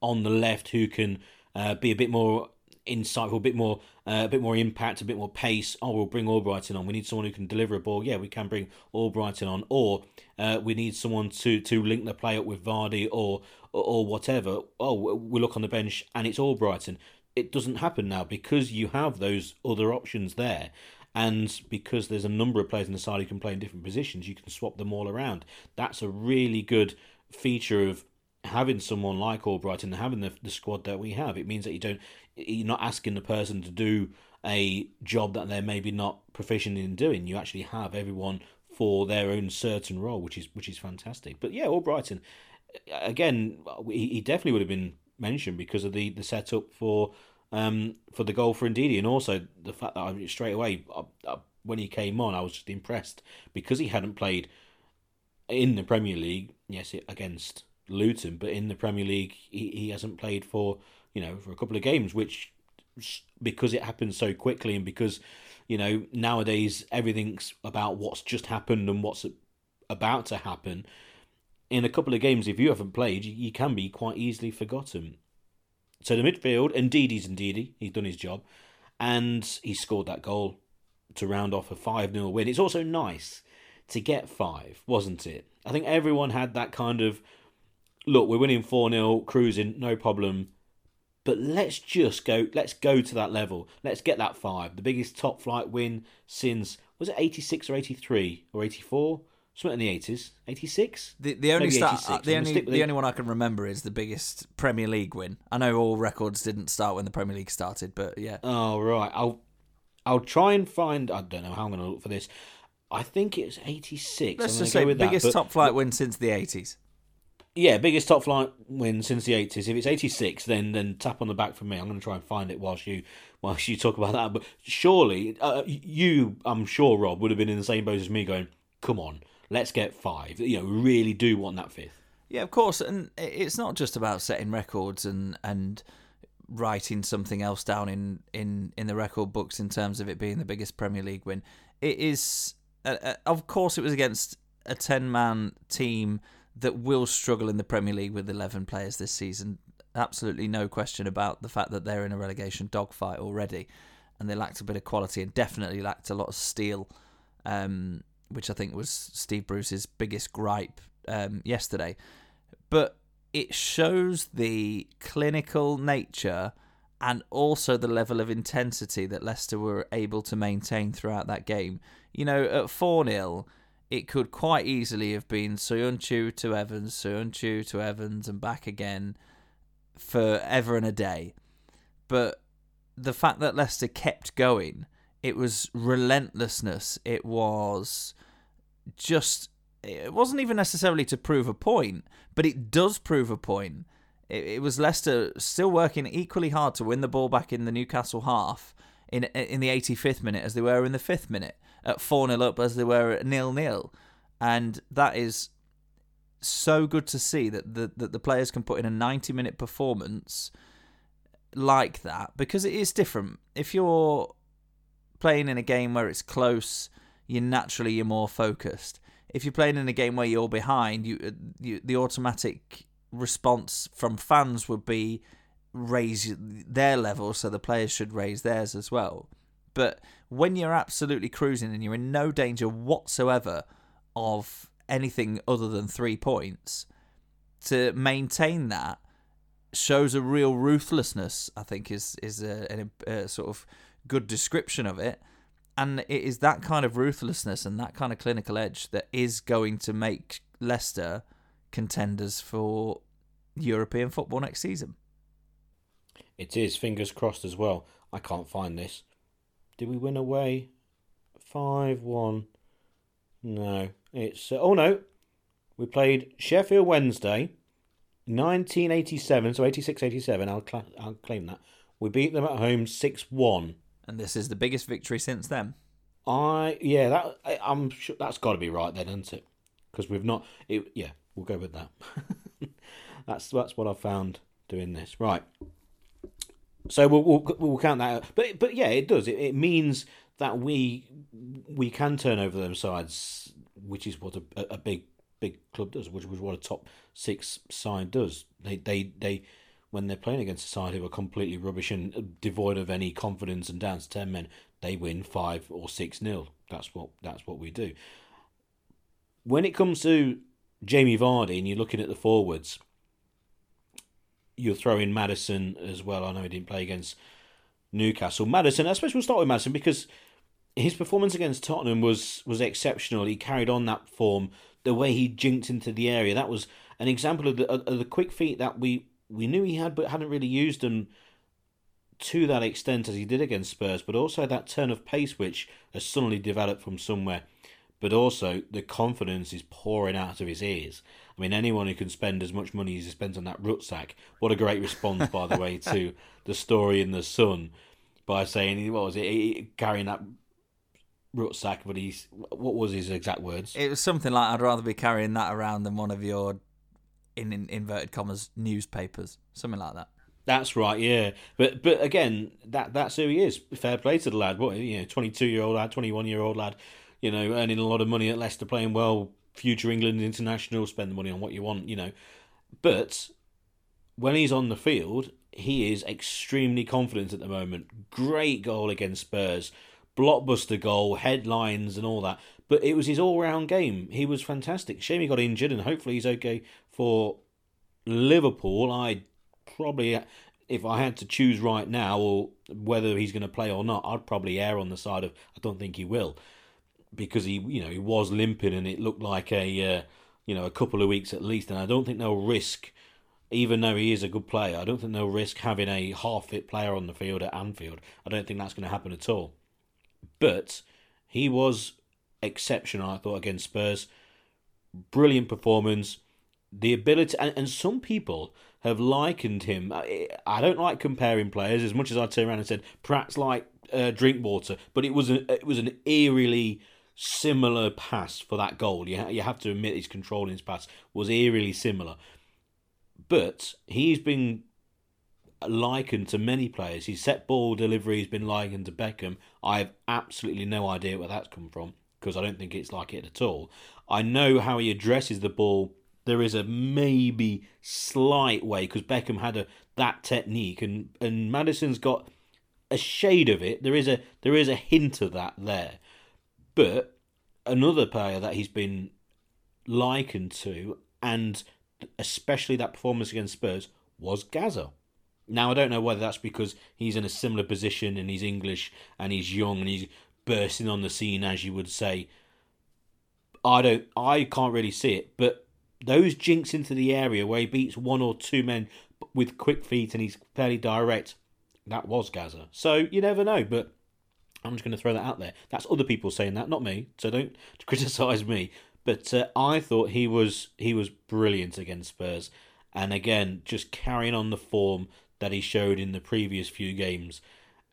S2: on the left who can uh, be a bit more insightful, a bit more, uh, a bit more impact, a bit more pace. Oh, we'll bring Albrighton on. We need someone who can deliver a ball. Yeah, we can bring Albrighton on, or uh, we need someone to to link the play up with Vardy or, or or whatever. Oh, we look on the bench and it's Albrighton. It doesn't happen now because you have those other options there. And because there's a number of players in the side who can play in different positions, you can swap them all around. That's a really good feature of having someone like Albrighton and having the, the squad that we have. It means that you don't you're not asking the person to do a job that they're maybe not proficient in doing. You actually have everyone for their own certain role, which is which is fantastic. But yeah, Albrighton again, he, definitely would have been mentioned because of the the setup for um, for the goal for Ndidi, and also the fact that I straight away I, I, when he came on, I was just impressed because he hadn't played in the Premier League. Yes, against Luton, but in the Premier League, he, he hasn't played for you know for a couple of games, which because it happens so quickly and because you know nowadays everything's about what's just happened and what's about to happen. In a couple of games, if you haven't played, you can be quite easily forgotten. So the midfield, Ndidi's Ndidi, he's done his job, and he scored that goal to round off a 5 0 win. It's also nice to get five, wasn't it? I think everyone had that kind of look, we're winning 4 0, cruising, no problem. But let's just go, let's go to that level. Let's get that five. The biggest top flight win since, was it 86 or 83 or 84? Something in the eighties, eighty six.
S1: The the only start, uh, the only the, only one I can remember is the biggest Premier League win. I know all records didn't start when the Premier League started, but yeah.
S2: Oh right, I'll I'll try and find. I don't know how I'm going to look for this. I think it's eighty six.
S1: Let's just say biggest that, but, top flight win since the eighties.
S2: Yeah, biggest top flight win since the eighties. If it's eighty six, then then tap on the back for me. I'm going to try and find it whilst you whilst you talk about that. But surely uh, you, I'm sure Rob would have been in the same boat as me, going, "Come on." Let's get five. You know, really do want that fifth.
S1: Yeah, of course, and it's not just about setting records and and writing something else down in in in the record books in terms of it being the biggest Premier League win. It is, uh, uh of course, it was against a ten man team that will struggle in the Premier League with eleven players this season. Absolutely no question about the fact that they're in a relegation dogfight already, and they lacked a bit of quality and definitely lacked a lot of steel. Um, which I think was Steve Bruce's biggest gripe um, yesterday. But it shows the clinical nature and also the level of intensity that Leicester were able to maintain throughout that game. You know, at 4 0, it could quite easily have been Söyüncü to Evans, Söyüncü to Evans, and back again for ever and a day. But the fact that Leicester kept going, it was relentlessness. It was just it wasn't even necessarily to prove a point, but it does prove a point. It, it, was Leicester still working equally hard to win the ball back in the Newcastle half in in the 85th minute as they were in the fifth minute, at 4 0 up as they were at nil nil, and that is so good to see that the that the players can put in a 90 minute performance like that because it is different. If you're playing in a game where it's close you naturally you're more focused. If you're playing in a game where you're behind, you, uh, you the automatic response from fans would be raise their level, so the players should raise theirs as well. But when you're absolutely cruising and you're in no danger whatsoever of anything other than three points, to maintain that shows a real ruthlessness. I think is is a, a, a sort of good description of it. And it is that kind of ruthlessness and that kind of clinical edge that is going to make Leicester contenders for European football next season.
S2: It is, fingers crossed as well. I can't find this. Did we win away? 5 1. No. It's. Uh, oh no. We played Sheffield Wednesday, 1987, so 86 87. I'll, cl- I'll claim that. We beat them at home 6 1.
S1: And this is the biggest victory since then.
S2: I yeah that I, I'm sure that's got to be right then, isn't it? Because we've not it. Yeah, we'll go with that. that's that's what I found doing this right. So we'll, we'll we'll count that out. But but yeah, it does. It, it means that we we can turn over them sides, which is what a, a big big club does, which was what a top six side does. They they they when they're playing against a side who are completely rubbish and devoid of any confidence and down to ten men, they win five or six nil. That's what that's what we do. When it comes to Jamie Vardy and you're looking at the forwards, you're throwing Maddison as well. I know he didn't play against Newcastle. Maddison, I suppose we'll start with Maddison because his performance against Tottenham was was exceptional. He carried on that form. The way he jinked into the area, that was an example of the of the quick feet that we we knew he had, but hadn't really used them to that extent as he did against Spurs. But also that turn of pace, which has suddenly developed from somewhere. But also the confidence is pouring out of his ears. I mean, anyone who can spend as much money as he spends on that rucksack. What a great response, by the way, to the story in the Sun by saying, what was it, carrying that rucksack, but he's what was his exact words?
S1: It was something like, "I'd rather be carrying that around than one of your, in, in inverted commas, newspapers." Something like that.
S2: That's right, yeah. But but again, that that's who he is. Fair play to the lad. What you know, twenty two year old lad, twenty one year old lad. You know, earning a lot of money at Leicester, playing well. Future England international, spend the money on what you want. You know, but when he's on the field, he is extremely confident at the moment. Great goal against Spurs blockbuster goal, headlines, and all that. But it was his all round game. He was fantastic. Shame he got injured, and hopefully he's okay for Liverpool. I probably, if I had to choose right now, or whether he's going to play or not, I'd probably err on the side of I don't think he will, because he, you know, he was limping, and it looked like a, uh, you know, a couple of weeks at least, and I don't think they'll risk. Even though he is a good player, I don't think they'll risk having a half fit player on the field at Anfield. I don't think that's going to happen at all. But he was exceptional, I thought, against Spurs. Brilliant performance. The ability, and, and some people have likened him. I, don't like comparing players as much as I turn around and said Praet's like uh, Drinkwater, but it was an it was an eerily similar pass for that goal. You ha- you have to admit his controlling his pass was eerily similar, but he's been likened to many players. His set ball delivery has been likened to Beckham. I have absolutely no idea where that's come from because I don't think it's like it at all. I know how he addresses the ball. There is a maybe slight way because Beckham had a that technique and and Maddison's got a shade of it. There is a there is a hint of that there. But another player that he's been likened to and especially that performance against Spurs was Gazza. Now I don't know whether that's because he's in a similar position and he's English and he's young and he's bursting on the scene, as you would say. I don't, I can't really see it, but those jinks into the area where he beats one or two men with quick feet and he's fairly direct, that was Gazza. So you never know, but I'm just going to throw that out there. That's other people saying that, not me. So don't criticise me. But uh, I thought he was he was brilliant against Spurs, and again just carrying on the form that he showed in the previous few games.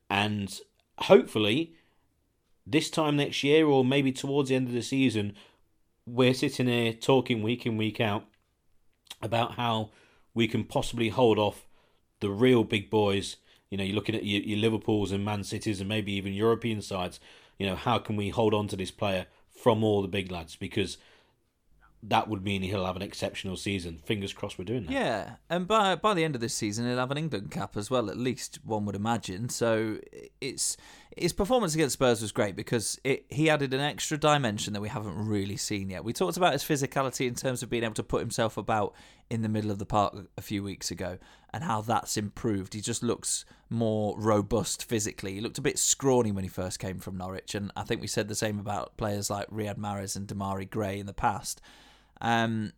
S2: And hopefully, this time next year, or maybe towards the end of the season, we're sitting here talking week in, week out about how we can possibly hold off the real big boys. You know, you're looking at your, your Liverpools and Man Cities and maybe even European sides. You know, how can we hold on to this player from all the big lads? Because that would mean he'll have an exceptional season. Fingers crossed we're doing that.
S1: Yeah, and by by the end of this season, he'll have an England cap as well, at least one would imagine. So it's his performance against Spurs was great because it, he added an extra dimension that we haven't really seen yet. We talked about his physicality in terms of being able to put himself about in the middle of the park a few weeks ago, and how that's improved. He just looks more robust physically. He looked a bit scrawny when he first came from Norwich, and I think we said the same about players like Riyad Mahrez and Demarai Gray in the past. Um,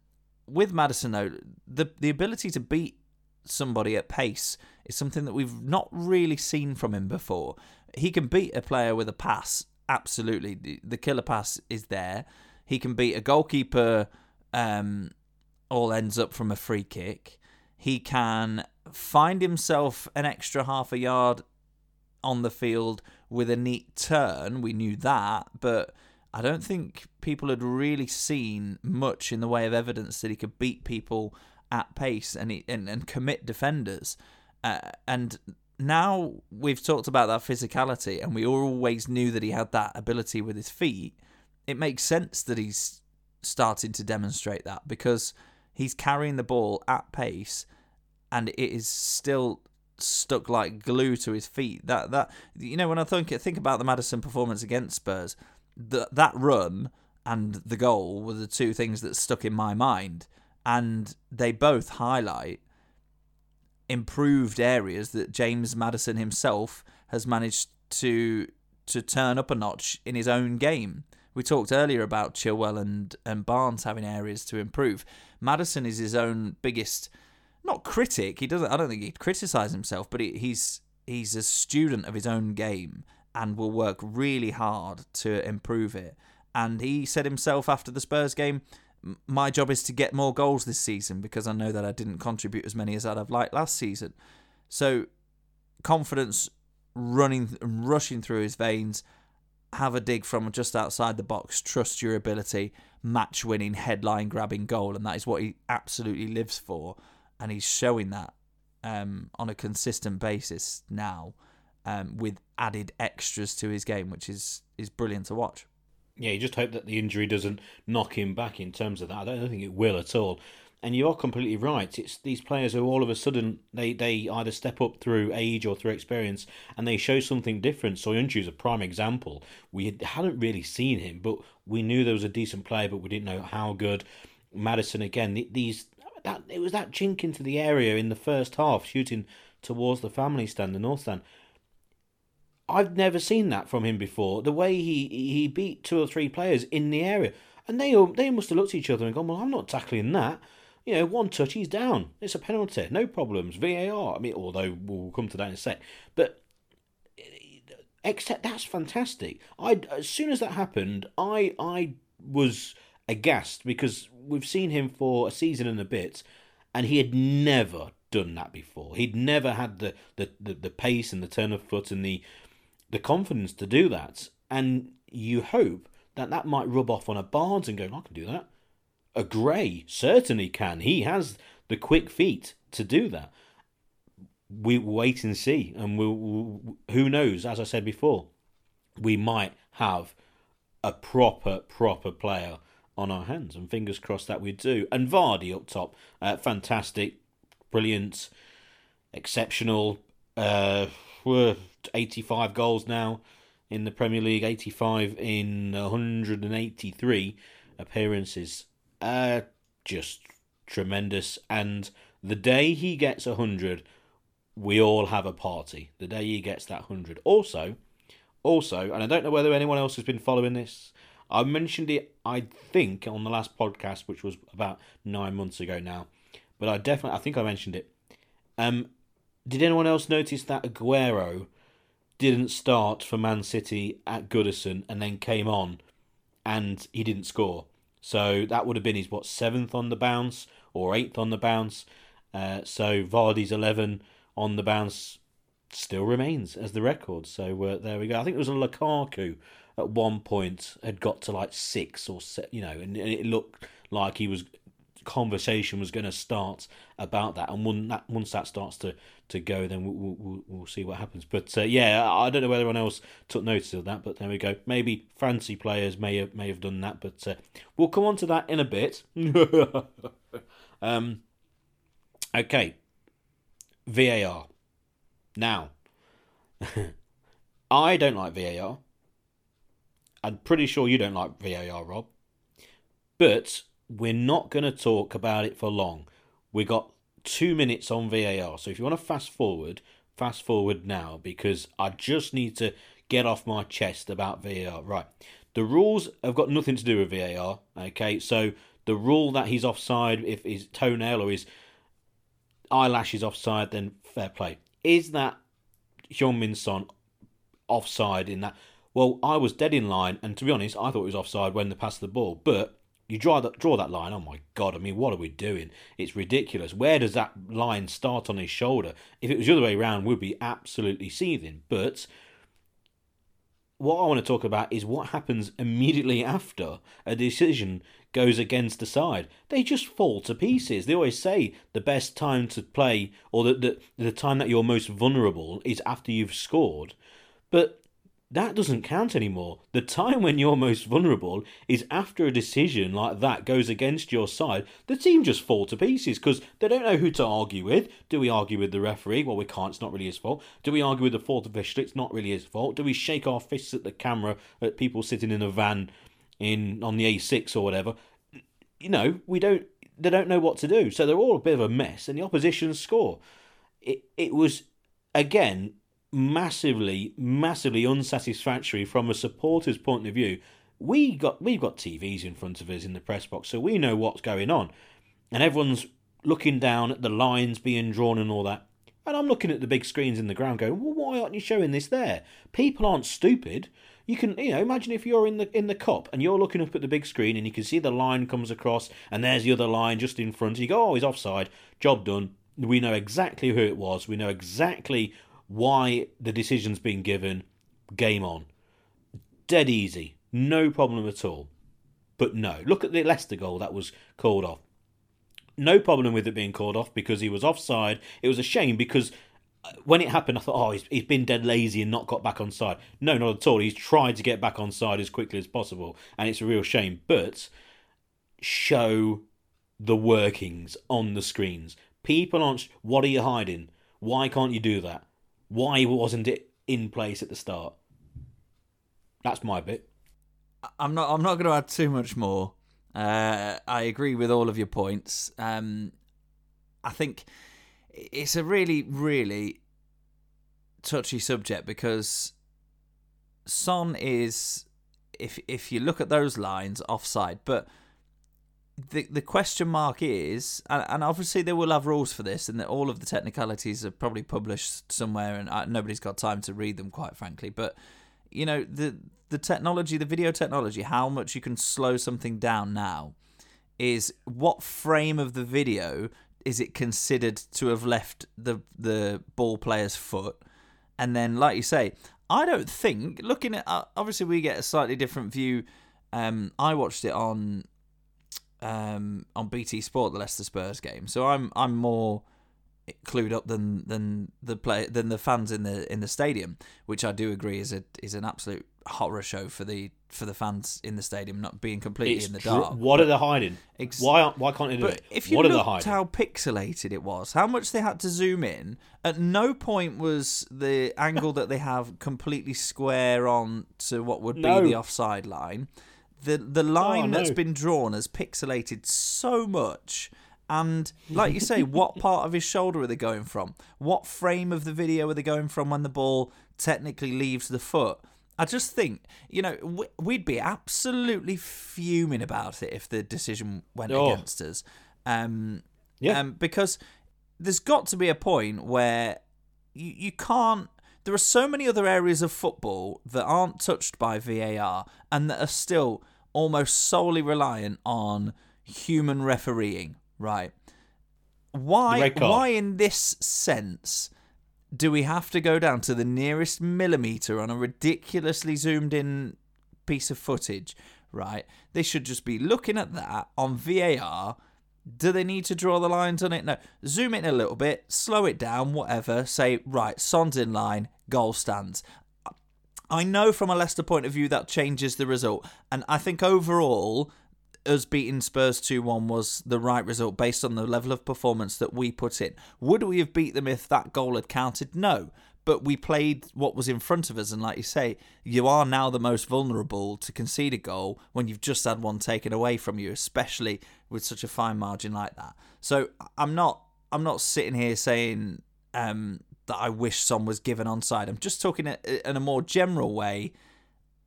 S1: with Maddison, though, the the ability to beat somebody at pace is something that we've not really seen from him before. He can beat a player with a pass, absolutely. The, killer pass is there. He can beat a goalkeeper. Um, all ends up from a free kick. He can find himself an extra half a yard on the field with a neat turn. We knew that, but I don't think people had really seen much in the way of evidence that he could beat people at pace and he, and, and commit defenders. Uh, and now we've talked about that physicality, and we always knew that he had that ability with his feet. It makes sense that he's starting to demonstrate that because he's carrying the ball at pace, and it is still stuck like glue to his feet. That that you know when I think think about the Maddison performance against Spurs, that that run and the goal were the two things that stuck in my mind, and they both highlight improved areas that James Maddison himself has managed to to turn up a notch in his own game. We talked earlier about Chilwell and, and Barnes having areas to improve. Maddison is his own biggest not critic. He doesn't I don't think he'd criticize himself, but he, he's he's a student of his own game and will work really hard to improve it. And he said himself after the Spurs game, my job is to get more goals this season because I know that I didn't contribute as many as I'd have liked last season. So confidence running and rushing through his veins. Have a dig from just outside the box. Trust your ability. Match winning, headline grabbing goal, and that is what he absolutely lives for. And he's showing that um, on a consistent basis now, um, with added extras to his game, which is is brilliant to watch.
S2: Yeah, you just hope that the injury doesn't knock him back in terms of that. I don't think it will at all. And you are completely right. It's these players who all of a sudden they, they either step up through age or through experience and they show something different. Soyuncu is a prime example. We hadn't really seen him, but we knew there was a decent player, but we didn't know how good. Maddison again. These that it was that chink into the area in the first half, shooting towards the family stand, the north stand. I've never seen that from him before. The way he he beat two or three players in the area, and they they must have looked at each other and gone, "Well, I'm not tackling that." You know, one touch, he's down. It's a penalty, no problems. VAR. I mean, although we'll come to that in a sec, but except that's fantastic. I as soon as that happened, I I was aghast because we've seen him for a season and a bit, and he had never done that before. He'd never had the the, the, the pace and the turn of foot and the the confidence to do that. And you hope that that might rub off on a Barnes and go, I can do that. A Gray certainly can. He has the quick feet to do that. We wait and see, and we'll, who knows? As I said before, we might have a proper, proper player on our hands, and fingers crossed that we do. And Vardy up top, uh, fantastic, brilliant, exceptional. Uh, 85 goals now in the Premier League, 85 in 183 appearances. Uh, just tremendous. And the day he gets 100, we all have a party. The day he gets that 100. Also, also, and I don't know whether anyone else has been following this. I mentioned it, I think, on the last podcast, which was about nine months ago now. But I definitely, I think I mentioned it. Um, did anyone else notice that Aguero didn't start for Man City at Goodison and then came on and he didn't score? So that would have been his what seventh on the bounce or eighth on the bounce. Uh, so Vardy's eleven on the bounce still remains as the record. So uh, there we go. I think it was a Lukaku at one point had got to like six or se- you know, and it looked like he was conversation was going to start about that, and when that once that starts to to go, then we'll we'll, we'll see what happens. But uh, yeah, I don't know whether anyone else took notice of that, but there we go. Maybe fancy players may have may have done that, but uh, we'll come on to that in a bit. um, okay, VAR. Now, I don't like VAR. I'm pretty sure you don't like VAR, Rob. But we're not going to talk about it for long. We got two minutes on VAR. So if you want to fast forward, fast forward now because I just need to get off my chest about VAR. Right. The rules have got nothing to do with VAR. Okay. So the rule that he's offside if his toenail or his eyelash is offside, then fair play. Is that Heung-min Son offside in that? Well, I was dead in line, and to be honest, I thought it was offside when they passed the ball. But you draw that draw that line. Oh my god! I mean, what are we doing? It's ridiculous. Where does that line start on his shoulder? If it was the other way around, we'd be absolutely seething. But what I want to talk about is what happens immediately after a decision goes against the side. They just fall to pieces. They always say the best time to play, or the, the, the time that you're most vulnerable, is after you've scored. But that doesn't count anymore. The time when you're most vulnerable is after a decision like that goes against your side. The team just fall to pieces because they don't know who to argue with. Do we argue with the referee? Well, we can't. It's not really his fault. Do we argue with the fourth official? It's not really his fault. Do we shake our fists at the camera at people sitting in a van in on the A6 or whatever? You know, we don't. They don't know what to do, so they're all a bit of a mess, and the opposition score. It it was again massively, massively unsatisfactory from a supporter's point of view. We got we've got TVs in front of us in the press box, so we know what's going on, and everyone's looking down at the lines being drawn and all that. And I'm looking at the big screens in the ground, going, "Well, why aren't you showing this there?" People aren't stupid. You can, you know, imagine if you're in the in the Kop and you're looking up at the big screen and you can see the line comes across, and there's the other line just in front. You go, "Oh, he's offside. Job done." We know exactly who it was. We know exactly why the decision's been given, game on. Dead easy. No problem at all. But no, look at the Leicester goal that was called off. No problem with it being called off because he was offside. It was a shame because uh, when it happened, I thought, oh, he's, he's been dead lazy and not got back on side. No, not at all. He's tried to get back on side as quickly as possible, and it's a real shame. But show the workings on the screens. People aren't. What are you hiding? Why can't you do that? Why wasn't it in place at the start? That's my bit.
S1: I'm not. I'm not going to add too much more. Uh, I agree with all of your points. Um, I think it's a really, really touchy subject because Son is, if if you look at those lines, offside. But the the question mark is, and, and obviously they will have rules for this, and that all of the technicalities are probably published somewhere, and uh, nobody's got time to read them, quite frankly. But you know the the technology, the video technology, how much you can slow something down now, is what frame of the video is it considered to have left the the ball player's foot, and then like you say, I don't think looking at uh, obviously we get a slightly different view. Um, I watched it on um, on BT Sport the Leicester Spurs game, so I'm I'm more clued up than than the play than the fans in the in the stadium, which I do agree is a is an absolute horror show for the for the fans in the stadium not being completely
S2: It's
S1: in the
S2: dr-
S1: dark.
S2: What are they hiding?
S1: Ex-
S2: why aren't- why can't they do
S1: But
S2: it?
S1: if you
S2: what
S1: looked how pixelated it was, how much they had to zoom in, at no point was the angle that they have completely square on to what would
S2: No.
S1: be the offside line. The the line
S2: no.
S1: that's been drawn has pixelated so much. And like you say, what part of his shoulder are they going from? What frame of the video are they going from when the ball technically leaves the foot? I just think, you know, we- we'd be absolutely fuming about it if the decision went
S2: Oh.
S1: against us. Um,
S2: Yeah.
S1: um, because there's got to be a point where you, you can't. There are so many other areas of football that aren't touched by VAR and that are still almost solely reliant on human refereeing, right? Why? Why, in this sense, do we have to go down to the nearest millimeter on a ridiculously zoomed in piece of footage, right? They should just be looking at that on VAR. Do they need to draw the lines on it? No. Zoom in a little bit, slow it down, whatever. Say, right, Son's in line, goal stands. I know from a Leicester point of view that changes the result. And I think overall, us beating Spurs 2 1 was the right result based on the level of performance that we put in. Would we have beat them if that goal had counted? No. But we played what was in front of us. And like you say, you are now the most vulnerable to concede a goal when you've just had one taken away from you, especially with such a fine margin like that. So I'm not I'm not sitting here saying um, that I wish Son was given onside. I'm just talking in a more general way.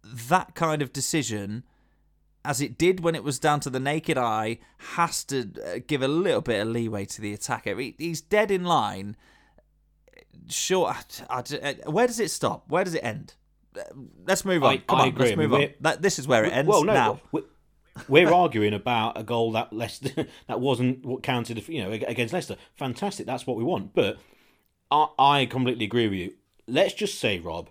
S1: That kind of decision, as it did when it was down to the naked eye, has to uh, give a little bit of leeway to the attacker. He's dead in line. Sure, I, I, uh, where does it stop? Where does it end? Uh, let's move on. I, Come on, agree. let's move on. That, this is where it ends. Well, no, now.
S2: We're, we're arguing about a goal that Leicester that wasn't what counted, you know, against Leicester. Fantastic, that's what we want. But I, I completely agree with you. Let's just say, Rob,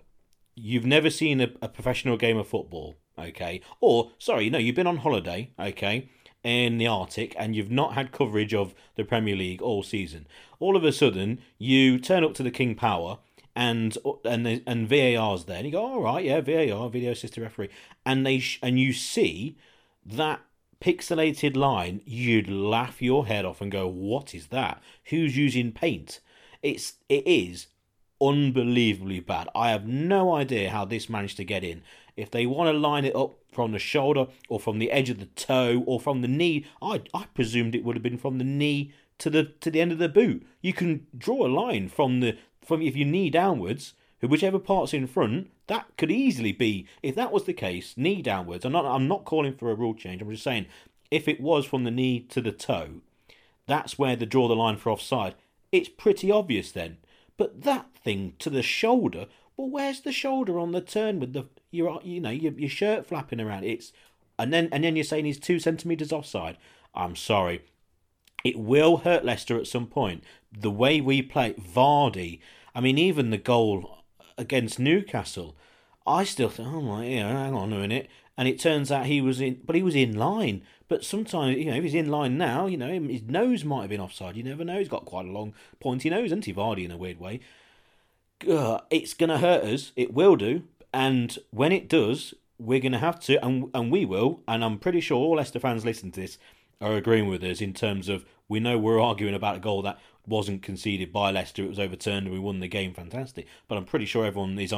S2: you've never seen a, a professional game of football, okay? Or sorry, no, you've been on holiday, okay? in the Arctic and you've not had coverage of the Premier League all season. All of a sudden, you turn up to the King Power and and and VAR's there, and you go, all right, yeah, VAR, video assistant referee, and they sh- and you see that pixelated line, you'd laugh your head off and go, what is that? Who's using paint? It's it is unbelievably bad. I have no idea how this managed to get in. If they want to line it up from the shoulder or from the edge of the toe or from the knee, I I presumed it would have been from the knee to the to the end of the boot. You can draw a line from the from if your knee downwards, whichever part's in front, that could easily be if that was the case, knee downwards. I'm not I'm not calling for a rule change. I'm just saying if it was from the knee to the toe, that's where they draw the line for offside it's pretty obvious then. But that thing to the shoulder, well, where's the shoulder on the turn with the your you know your, your shirt flapping around? It's and then and then you're saying he's two centimeters offside. I'm sorry, it will hurt Leicester at some point. The way we play Vardy, I mean, even the goal against Newcastle, I still think, oh my, yeah, hang on a minute. And it turns out he was in, but he was in line. But sometimes, you know, if he's in line now, you know, his nose might have been offside. You never know. He's got quite a long, pointy nose, isn't he, Vardy, in a weird way? Uh, it's going to hurt us. It will do. And when it does, we're going to have to, and, and we will, and I'm pretty sure all Leicester fans listening to this are agreeing with us in terms of we know we're arguing about a goal that wasn't conceded by Leicester. It was overturned and we won the game. Fantastic. But I'm pretty sure everyone is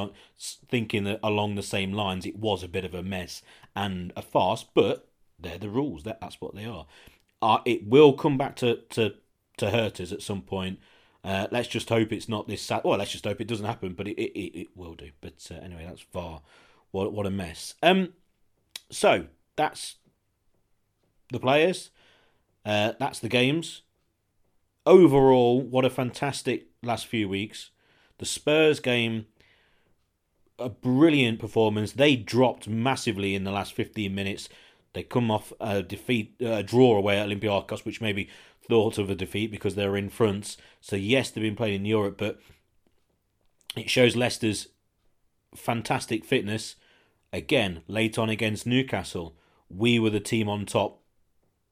S2: thinking that along the same lines. It was a bit of a mess and a farce, but they're the rules. That that's what they are. Uh, it will come back to to to hurt us at some point. Uh, let's just hope it's not this sad. Well, let's just hope it doesn't happen, but it it, it will do. But uh, anyway, that's far. What what a mess. Um, so that's the players. Uh, that's the games. Overall, what a fantastic last few weeks. The Spurs game, a brilliant performance. They dropped massively in the last 15 minutes. They come off a defeat, a draw away at Olympiacos, which maybe thought of a defeat because they're in front. So yes, they've been playing in Europe, but it shows Leicester's fantastic fitness. Again, late on against Newcastle, we were the team on top,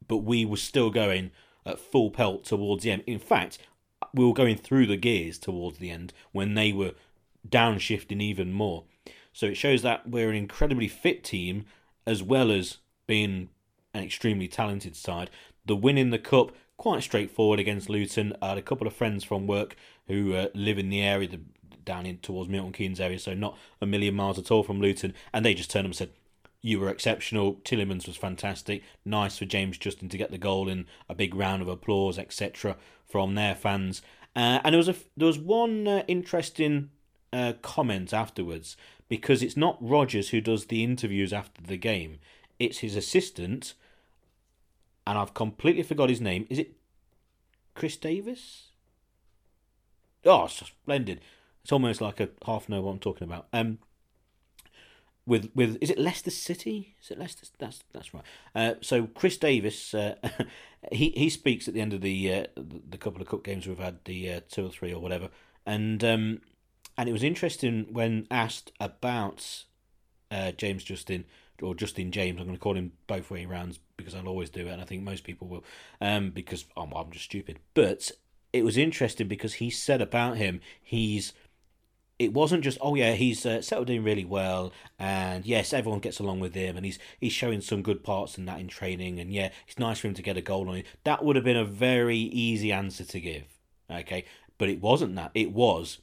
S2: but we were still going at full pelt towards the end. In fact, we were going through the gears towards the end when they were downshifting even more. So it shows that we're an incredibly fit team as well as being an extremely talented side. The win in the cup quite straightforward against Luton. I had a couple of friends from work who uh, live in the area, the, down in towards Milton Keynes area, so not a million miles at all from Luton, and they just turned up and said, "You were exceptional. Tielemans was fantastic. Nice for James Justin to get the goal and a big round of applause, etc." from their fans. Uh, and there was a there was one uh, interesting uh, comment afterwards because it's not Rodgers who does the interviews after the game it's his assistant, and I've completely forgot his name. Is it Chris Davies? Oh, splendid! It's almost like I half know what I'm talking about. Um, with with is it Leicester City? Is it Leicester? That's that's right. Uh, so Chris Davies, uh, he he speaks at the end of the uh, the couple of cup games we've had, the uh, two or three or whatever, and um, and it was interesting when asked about uh, James Justin or Justin James. I'm going to call him both way rounds because I'll always do it, and I think most people will, um, because I'm, I'm just stupid. But it was interesting because he said about him, he's. It wasn't just oh yeah he's uh, settled in really well and yes everyone gets along with him and he's he's showing some good parts in that in training and yeah it's nice for him to get a goal on it that would have been a very easy answer to give okay but it wasn't that it was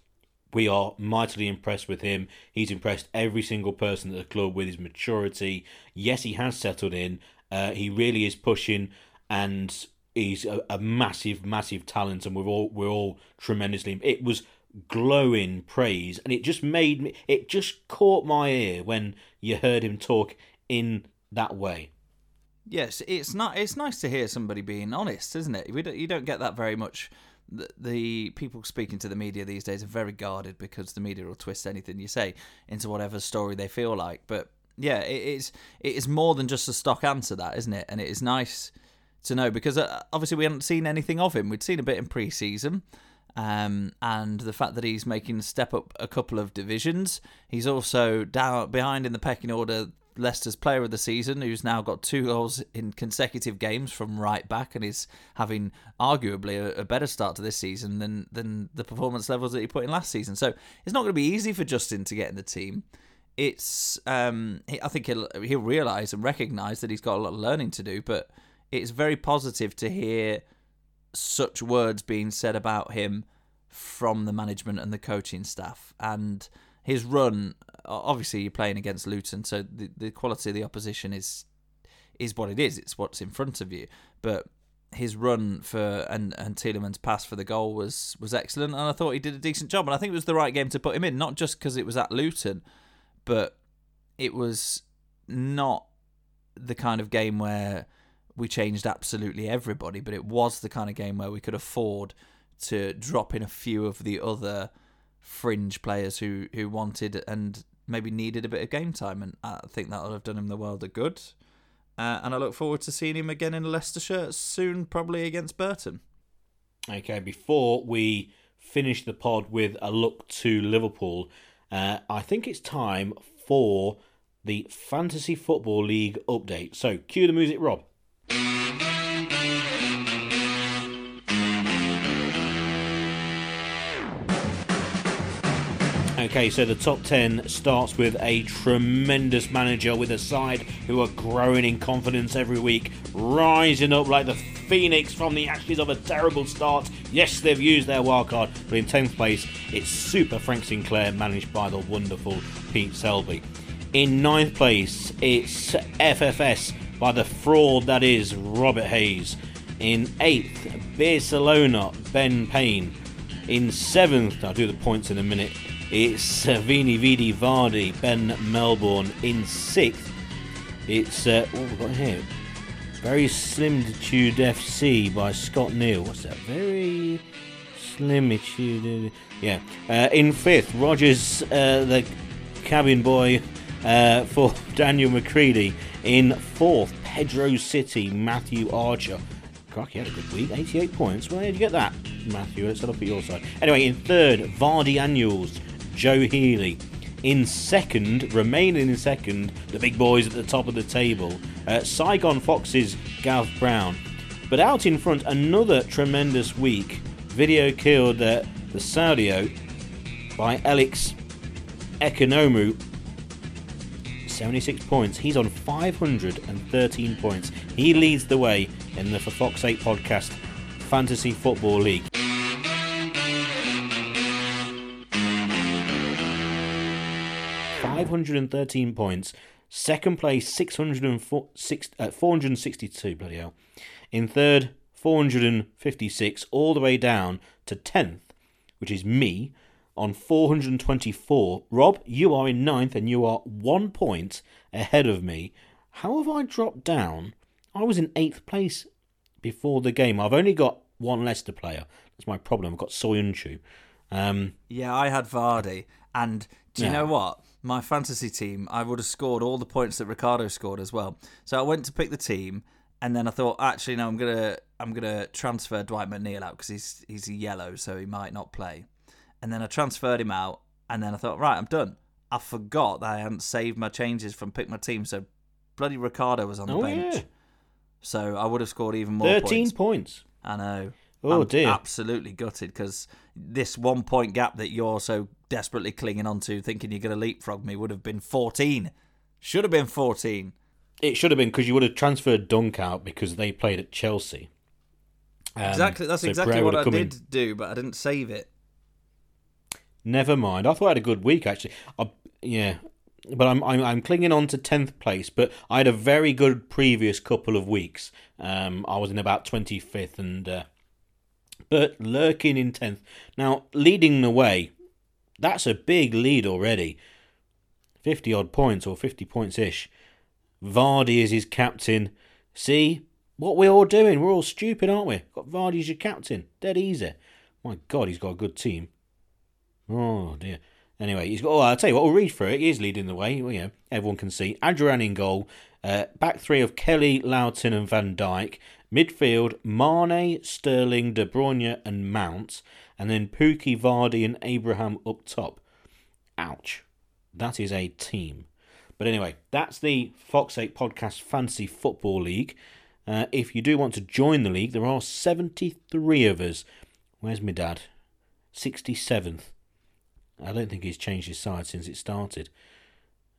S2: we are mightily impressed with him. He's impressed every single person at the club with his maturity. Yes, he has settled in. Uh, he really is pushing, and he's a, a massive, massive talent, and we're all we're all tremendously. It was glowing praise, and it just made me. It just caught my ear when you heard him talk in that way.
S1: Yes, it's not. It's nice to hear somebody being honest, isn't it? We don't, you don't get that very much. The, the people speaking to the media these days are very guarded because the media will twist anything you say into whatever story they feel like. But yeah, it is. It is more than just a stock answer, that isn't it? And it is nice to know because uh, obviously we hadn't seen anything of him. We'd seen a bit in pre-season. Um, and the fact that he's making a step up a couple of divisions, he's also down behind in the pecking order Leicester's player of the season, who's now got two goals in consecutive games from right back and is having arguably a, a, better start to this season than than the performance levels that he put in last season. So it's not going to be easy for Justin to get in the team. It's um, I think he'll he'll realise and recognise that he's got a lot of learning to do, but it's very positive to hear such words being said about him from the management and the coaching staff and his run obviously you're playing against Luton, so the, the quality of the opposition is is what it is. It's what's in front of you. But his run for and and Tielemans' pass for the goal was was excellent, and I thought he did a decent job. And I think it was the right game to put him in, not just because it was at Luton, but it was not the kind of game where we changed absolutely everybody, but it was the kind of game where we could afford to drop in a few of the other fringe players who who wanted and maybe needed a bit of game time, and I think that would have done him the world of good. Uh, and I look forward to seeing him again in Leicester shirt soon, probably against Burton.
S2: Okay, before we finish the pod with a look to Liverpool, uh, I think it's time for the Fantasy Football League update. So, cue the music, Rob. Okay, so the top 10 starts with a tremendous manager with a side who are growing in confidence every week, rising up like the phoenix from the ashes of a terrible start. Yes, they've used their wildcard, but in 10th place, it's Super Frank Sinclair, managed by the wonderful Pete Selby. In 9th place, it's FFS by the fraud that is Robert Hayes. In 8th, Barcelona, Ben Payne. In 7th, I'll do the points in a minute. It's uh, Vini Vidi Vardy, Ben Melbourne in sixth. It's uh, what have we got here? Very Slimitude FC by Scott Neal. What's that? Very Slimitude. Yeah. Uh, in fifth, Rogers, uh, the cabin boy uh, for Daniel McCready. In fourth, Pedro City, Matthew Archer. Crikey, had a good week. 88 points. Where did you get that, Matthew? Let's a look at your side. Anyway, in third, Vardy Annuals. Joe Healy. In second, remaining in second, the big boys at the top of the table, uh, Saigon Foxes Gav Brown. But out in front, another tremendous week. Video killed uh, the Saudio by Alex Ekonomu. 76 points. He's on 513 points. He leads the way in the For Fox 8 podcast Fantasy Football League. 513 points. Second place, 604, uh, 462, bloody hell. In third, 456, all the way down to 10th, which is me, on 424. Rob, you are in ninth and you are one point ahead of me. How have I dropped down? I was in eighth place before the game. I've only got one Leicester player. That's my problem. I've got Soyuncu. Um,
S1: yeah, I had Vardy. And do you yeah. know what? my fantasy team, I would have scored all the points that Ricardo scored as well. So I went to pick the team, and then I thought, actually, no, I'm gonna I'm gonna transfer Dwight McNeil out because he's he's a yellow, so he might not play. And then I transferred him out, and then I thought, right, I'm done. I forgot that I hadn't saved my changes from pick my team, so bloody Ricardo was on the
S2: oh,
S1: bench.
S2: Yeah.
S1: So I would have scored even more.
S2: Thirteen
S1: points.
S2: points.
S1: I know.
S2: Oh
S1: I'm
S2: dear!
S1: Absolutely gutted because this one point gap that you're so desperately clinging on to, thinking you're going to leapfrog me, would have been 14. Should have been 14.
S2: It should have been because you would have transferred Dunk out because they played at Chelsea.
S1: Um, exactly. That's so exactly what I did in. do, but I didn't save it.
S2: Never mind. I thought I had a good week actually. I, yeah, but I'm, I'm I'm clinging on to tenth place. But I had a very good previous couple of weeks. Um, I was in about twenty fifth, and uh, but lurking in tenth now, leading the way. That's a big lead already. Fifty odd points or fifty points ish. Vardy is his captain. See what we're all doing? We're all stupid, aren't we? Got Vardy as your captain. Dead easy. My God, he's got a good team. Oh dear. Anyway, he's got. Oh, I'll tell you what. We'll read through it. He is leading the way. Well, know, everyone can see. Adrian in goal. Uh, back three of Kelly, Loughton, and Van Dijk. Midfield: Mane, Sterling, De Bruyne, and Mount. And then Pukki, Vardy, and Abraham up top. Ouch. That is a team. But anyway, that's the Fox's Sake Podcast Fantasy Football League. Uh, if you do want to join the league, there are 73 of us. Where's my dad? 67th. I don't think he's changed his side since it started.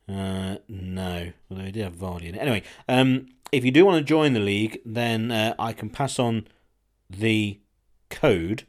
S2: Uh, no, although he did have Vardy in it. Anyway, um, if you do want to join the league, then uh, I can pass on the code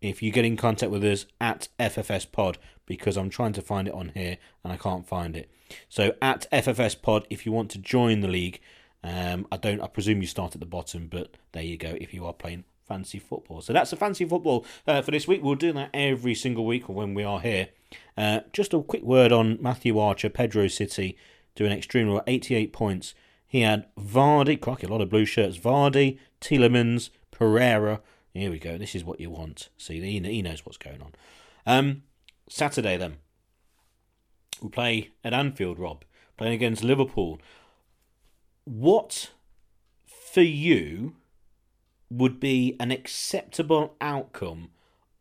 S2: if you get in contact with us at FFS Pod because I'm trying to find it on here and I can't find it. So at FFS Pod, if you want to join the league, um, I don't. I presume you start at the bottom, but there you go. If you are playing fancy football, so that's the fancy football uh, for this week. We'll do that every single week when we are here. Uh, just a quick word on Matthew Archer, Pedro City, doing extremely well, 88 points. He had Vardy, crikey, a lot of blue shirts. Vardy, Tielemans, Pereira. Here we go. This is what you want. See, he, he knows what's going on. Um, Saturday then, we play at Anfield. Rob playing against Liverpool. What for you would be an acceptable outcome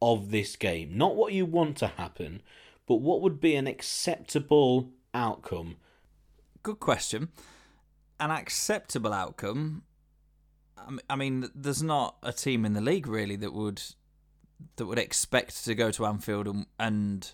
S2: of this game? Not what you want to happen, but what would be an acceptable outcome?
S1: Good question. An acceptable outcome. I mean, there's not a team in the league really that would that would expect to go to Anfield and, and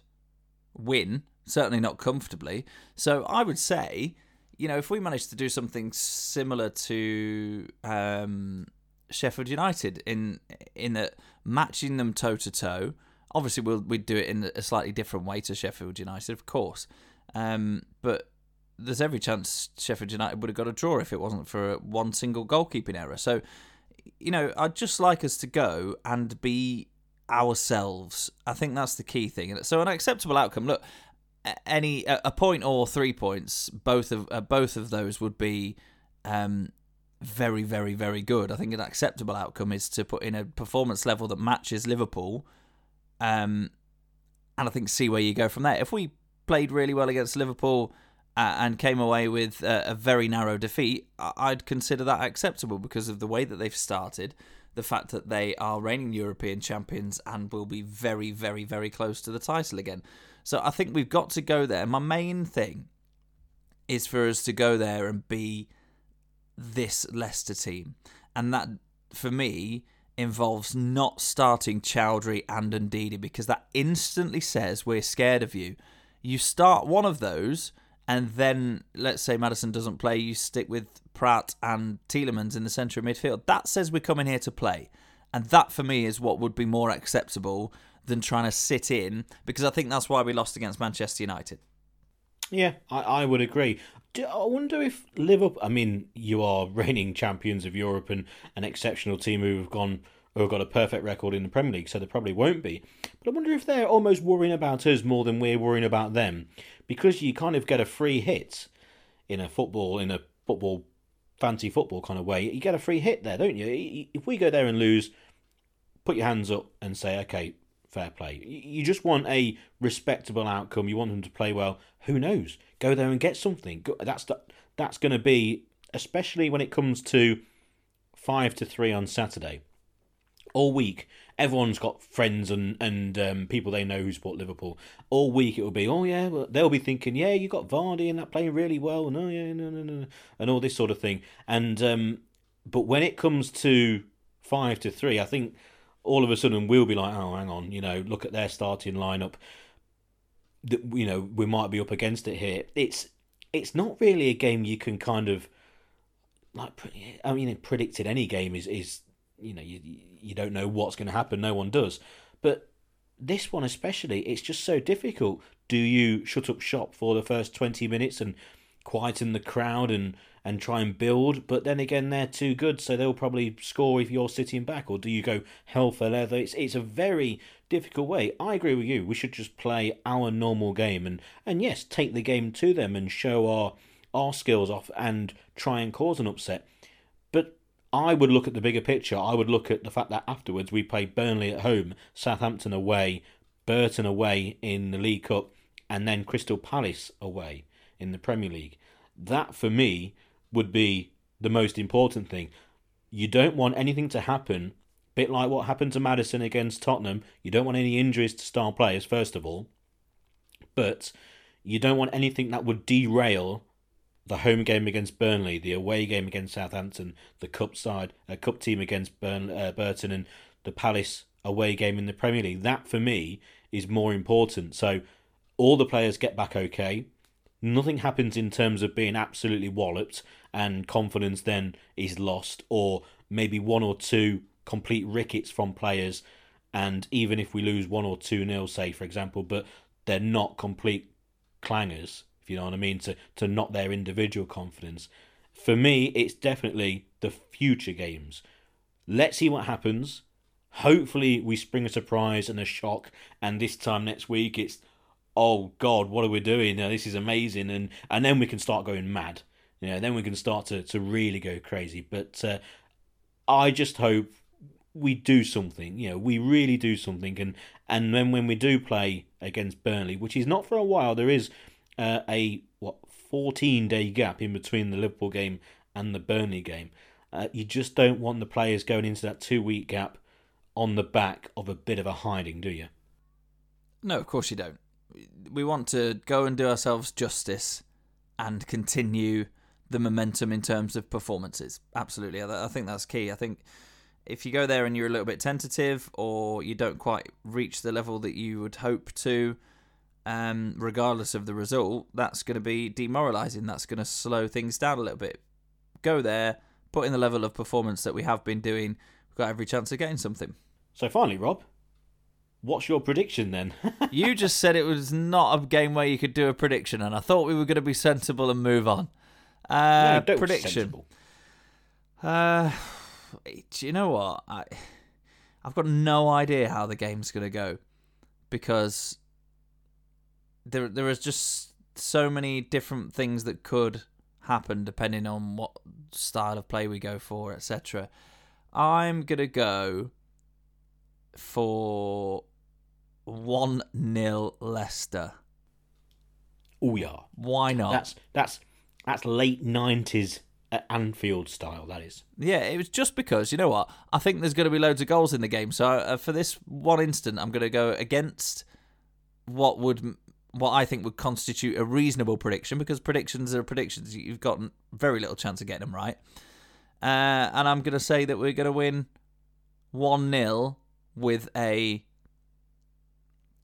S1: win. Certainly not comfortably. So I would say, you know, if we manage to do something similar to um, Sheffield United in in that matching them toe to toe. Obviously, we'll we'd do it in a slightly different way to Sheffield United, of course. Um, but there's every chance Sheffield United would have got a draw if it wasn't for one single goalkeeping error. So, you know, I'd just like us to go and be ourselves. I think that's the key thing. So, an acceptable outcome. Look, any a point or three points, both of uh, both of those would be um, very, very, very good. I think an acceptable outcome is to put in a performance level that matches Liverpool, um, and I think see where you go from there. If we played really well against Liverpool uh, and came away with a very narrow defeat, I'd consider that acceptable because of the way that they've started, the fact that they are reigning European champions and will be very, very, very close to the title again. So I think we've got to go there. My main thing is for us to go there and be this Leicester team. And that, for me, involves not starting Choudhury and Ndidi because that instantly says we're scared of you. You start one of those, and then let's say Maddison doesn't play, you stick with Praet and Tielemans in the centre of midfield. That says we're coming here to play. And that for me is what would be more acceptable than trying to sit in because I think that's why we lost against Manchester United.
S2: Yeah, I, I would agree. I wonder if Liverpool. I mean, you are reigning champions of Europe and an exceptional team who have gone who have got a perfect record in the Premier League, so they probably won't be. But I wonder if they're almost worrying about us more than we're worrying about them, because you kind of get a free hit in a football in a football fancy football kind of way. You get a free hit there, don't you? If we go there and lose, put your hands up and say, okay, fair play. You just want a respectable outcome. You want them to play well. Who knows? Go there and get something. That's the, that's going to be especially when it comes to five to three on Saturday. All week, everyone's got friends and and um, people they know who support Liverpool. All week it will be, oh yeah, well, they'll be thinking, yeah, you got Vardy and that playing really well, no, yeah, no, no, no, and all this sort of thing. And um, but when it comes to five to three, I think all of a sudden we'll be like, oh, hang on, you know, look at their starting lineup. That you know we might be up against it here. It's it's not really a game you can kind of like. I mean, predicted any game is is you know you you don't know what's going to happen. No one does, but this one especially, it's just so difficult. Do you shut up shop for the first 20 minutes and quieten the crowd and, and try and build? But then again, they're too good, so they'll probably score if you're sitting back. Or do you go hell for leather? It's, it's a very difficult way. I agree with you. We should just play our normal game and, and yes, take the game to them and show our, our skills off and try and cause an upset. But I would look at the bigger picture. I would look at the fact that afterwards we play Burnley at home, Southampton away, Burton away in the League Cup, and then Crystal Palace away in the Premier League. That for me would be the most important thing. You don't want anything to happen, bit like what happened to Maddison against Tottenham. You don't want any injuries to star players, first of all, but you don't want anything that would derail the home game against Burnley, the away game against Southampton, the cup side, a cup team against Burn, uh, Burton, and the Palace away game in the Premier League. That for me is more important. So all the players get back okay. Nothing happens in terms of being absolutely walloped and confidence then is lost, or maybe one or two complete rickets from players. And even if we lose one or two nil, say for example, but they're not complete clangers if you know what I mean, to, to knock their individual confidence. For me, it's definitely the future games. Let's see what happens. Hopefully, we spring a surprise and a shock, and this time next week, it's oh god, what are we doing? This is amazing, and and then we can start going mad. You know, then we can start to, to really go crazy. But uh, I just hope we do something. You know, we really do something, and and then when we do play against Burnley, which is not for a while, there is uh, a what 14 day gap in between the Liverpool game and the Burnley game. Uh, you just don't want the players going into that two week gap on the back of a bit of a hiding, do you?
S1: No, of course you don't. We want to go and do ourselves justice and continue the momentum in terms of performances. Absolutely. I think that's key. I think if you go there and you're a little bit tentative or you don't quite reach the level that you would hope to, um, regardless of the result, that's going to be demoralising. That's going to slow things down a little bit. Go there, put in the level of performance that we have been doing. We've got every chance of getting something.
S2: So finally, Rob, what's your prediction then?
S1: you just said it was not a game where you could do a prediction, and I thought we were going to be sensible and move on. Uh, no, prediction. Uh, do you know what? I, I've got no idea how the game's going to go because there there is just so many different things that could happen depending on what style of play we go for, etc. I'm gonna go for one 0 Leicester.
S2: Oh yeah.
S1: Why not?
S2: That's that's that's late nineties Anfield style. That is.
S1: Yeah, it was just because you know what? I think there's going to be loads of goals in the game. So uh, for this one instant, I'm going to go against what would what I think would constitute a reasonable prediction because predictions are predictions. You've got very little chance of getting them right. Uh, and I'm going to say that we're going to win 1 0 with a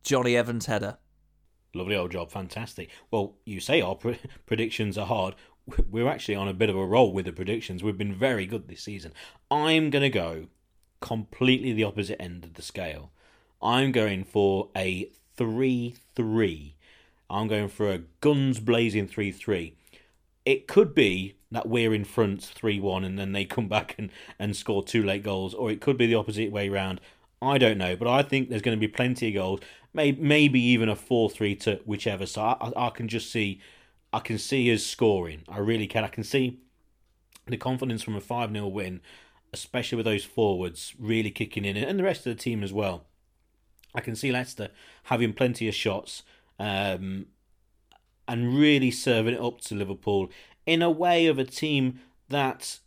S1: Jonny Evans header.
S2: Lovely old job, fantastic. Well, you say our pre- predictions are hard. We're actually on a bit of a roll with the predictions. We've been very good this season. I'm going to go completely the opposite end of the scale. I'm going for a 3 3 I'm going for a guns blazing 3 3. It could be that we're in front 3 1 and then they come back and, and score two late goals, or it could be the opposite way round. I don't know, but I think there's going to be plenty of goals, maybe, maybe even a 4 3 to whichever. So I, I can just see. I can see us scoring. I really can. I can see the confidence from a 5 0 win, especially with those forwards really kicking in, and the rest of the team as well. I can see Leicester having plenty of shots, um, and really serving it up to Liverpool in a way of a team that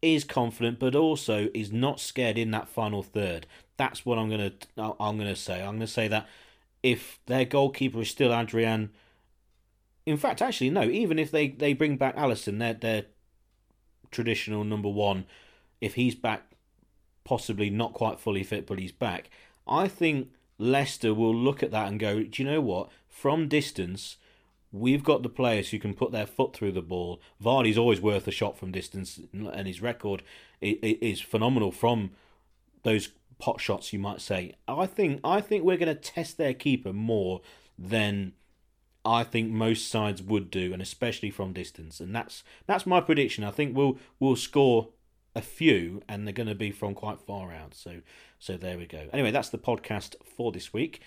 S2: is confident but also is not scared in that final third. That's what I'm gonna I'm gonna say. I'm gonna say that if their goalkeeper is still Adrian, in fact, actually no. Even if they, they bring back Alisson, their their traditional number one, if he's back, possibly not quite fully fit, but he's back. I think Leicester will look at that and go, do you know what? From distance, we've got the players who can put their foot through the ball. Vardy's always worth a shot from distance, and his record is phenomenal from those pot shots, you might say. I think I think we're going to test their keeper more than I think most sides would do, and especially from distance. And that's that's my prediction. I think we'll we'll score a few, and they're going to be from quite far out. So so there we go. Anyway, that's the podcast for this week.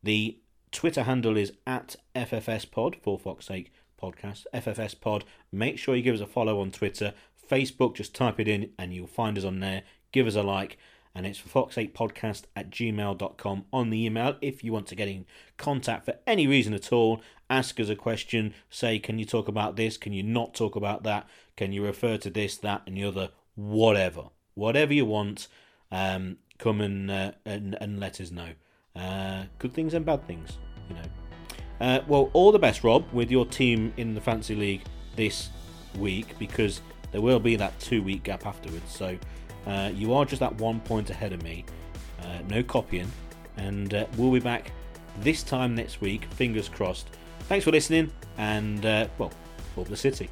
S2: The Twitter handle is at FFS Pod for Fox's sake podcast. FFS Pod. Make sure you give us a follow on Twitter. Facebook, just type it in and you'll find us on there. Give us a like and it's fox8podcast at gmail.com on the email if you want to get in contact for any reason at all. Ask us a question, say, can you talk about this? Can you not talk about that? Can you refer to this, that, and the other? Whatever. Whatever you want, um, come and, uh, and, and let us know. Uh, good things and bad things, you know. Uh, well, all the best, Rob, with your team in the Fantasy League this week because there will be that two week gap afterwards. So uh, you are just that one point ahead of me. Uh, no copying. And uh, we'll be back this time next week. Fingers crossed. Thanks for listening. And, uh, well, for the City.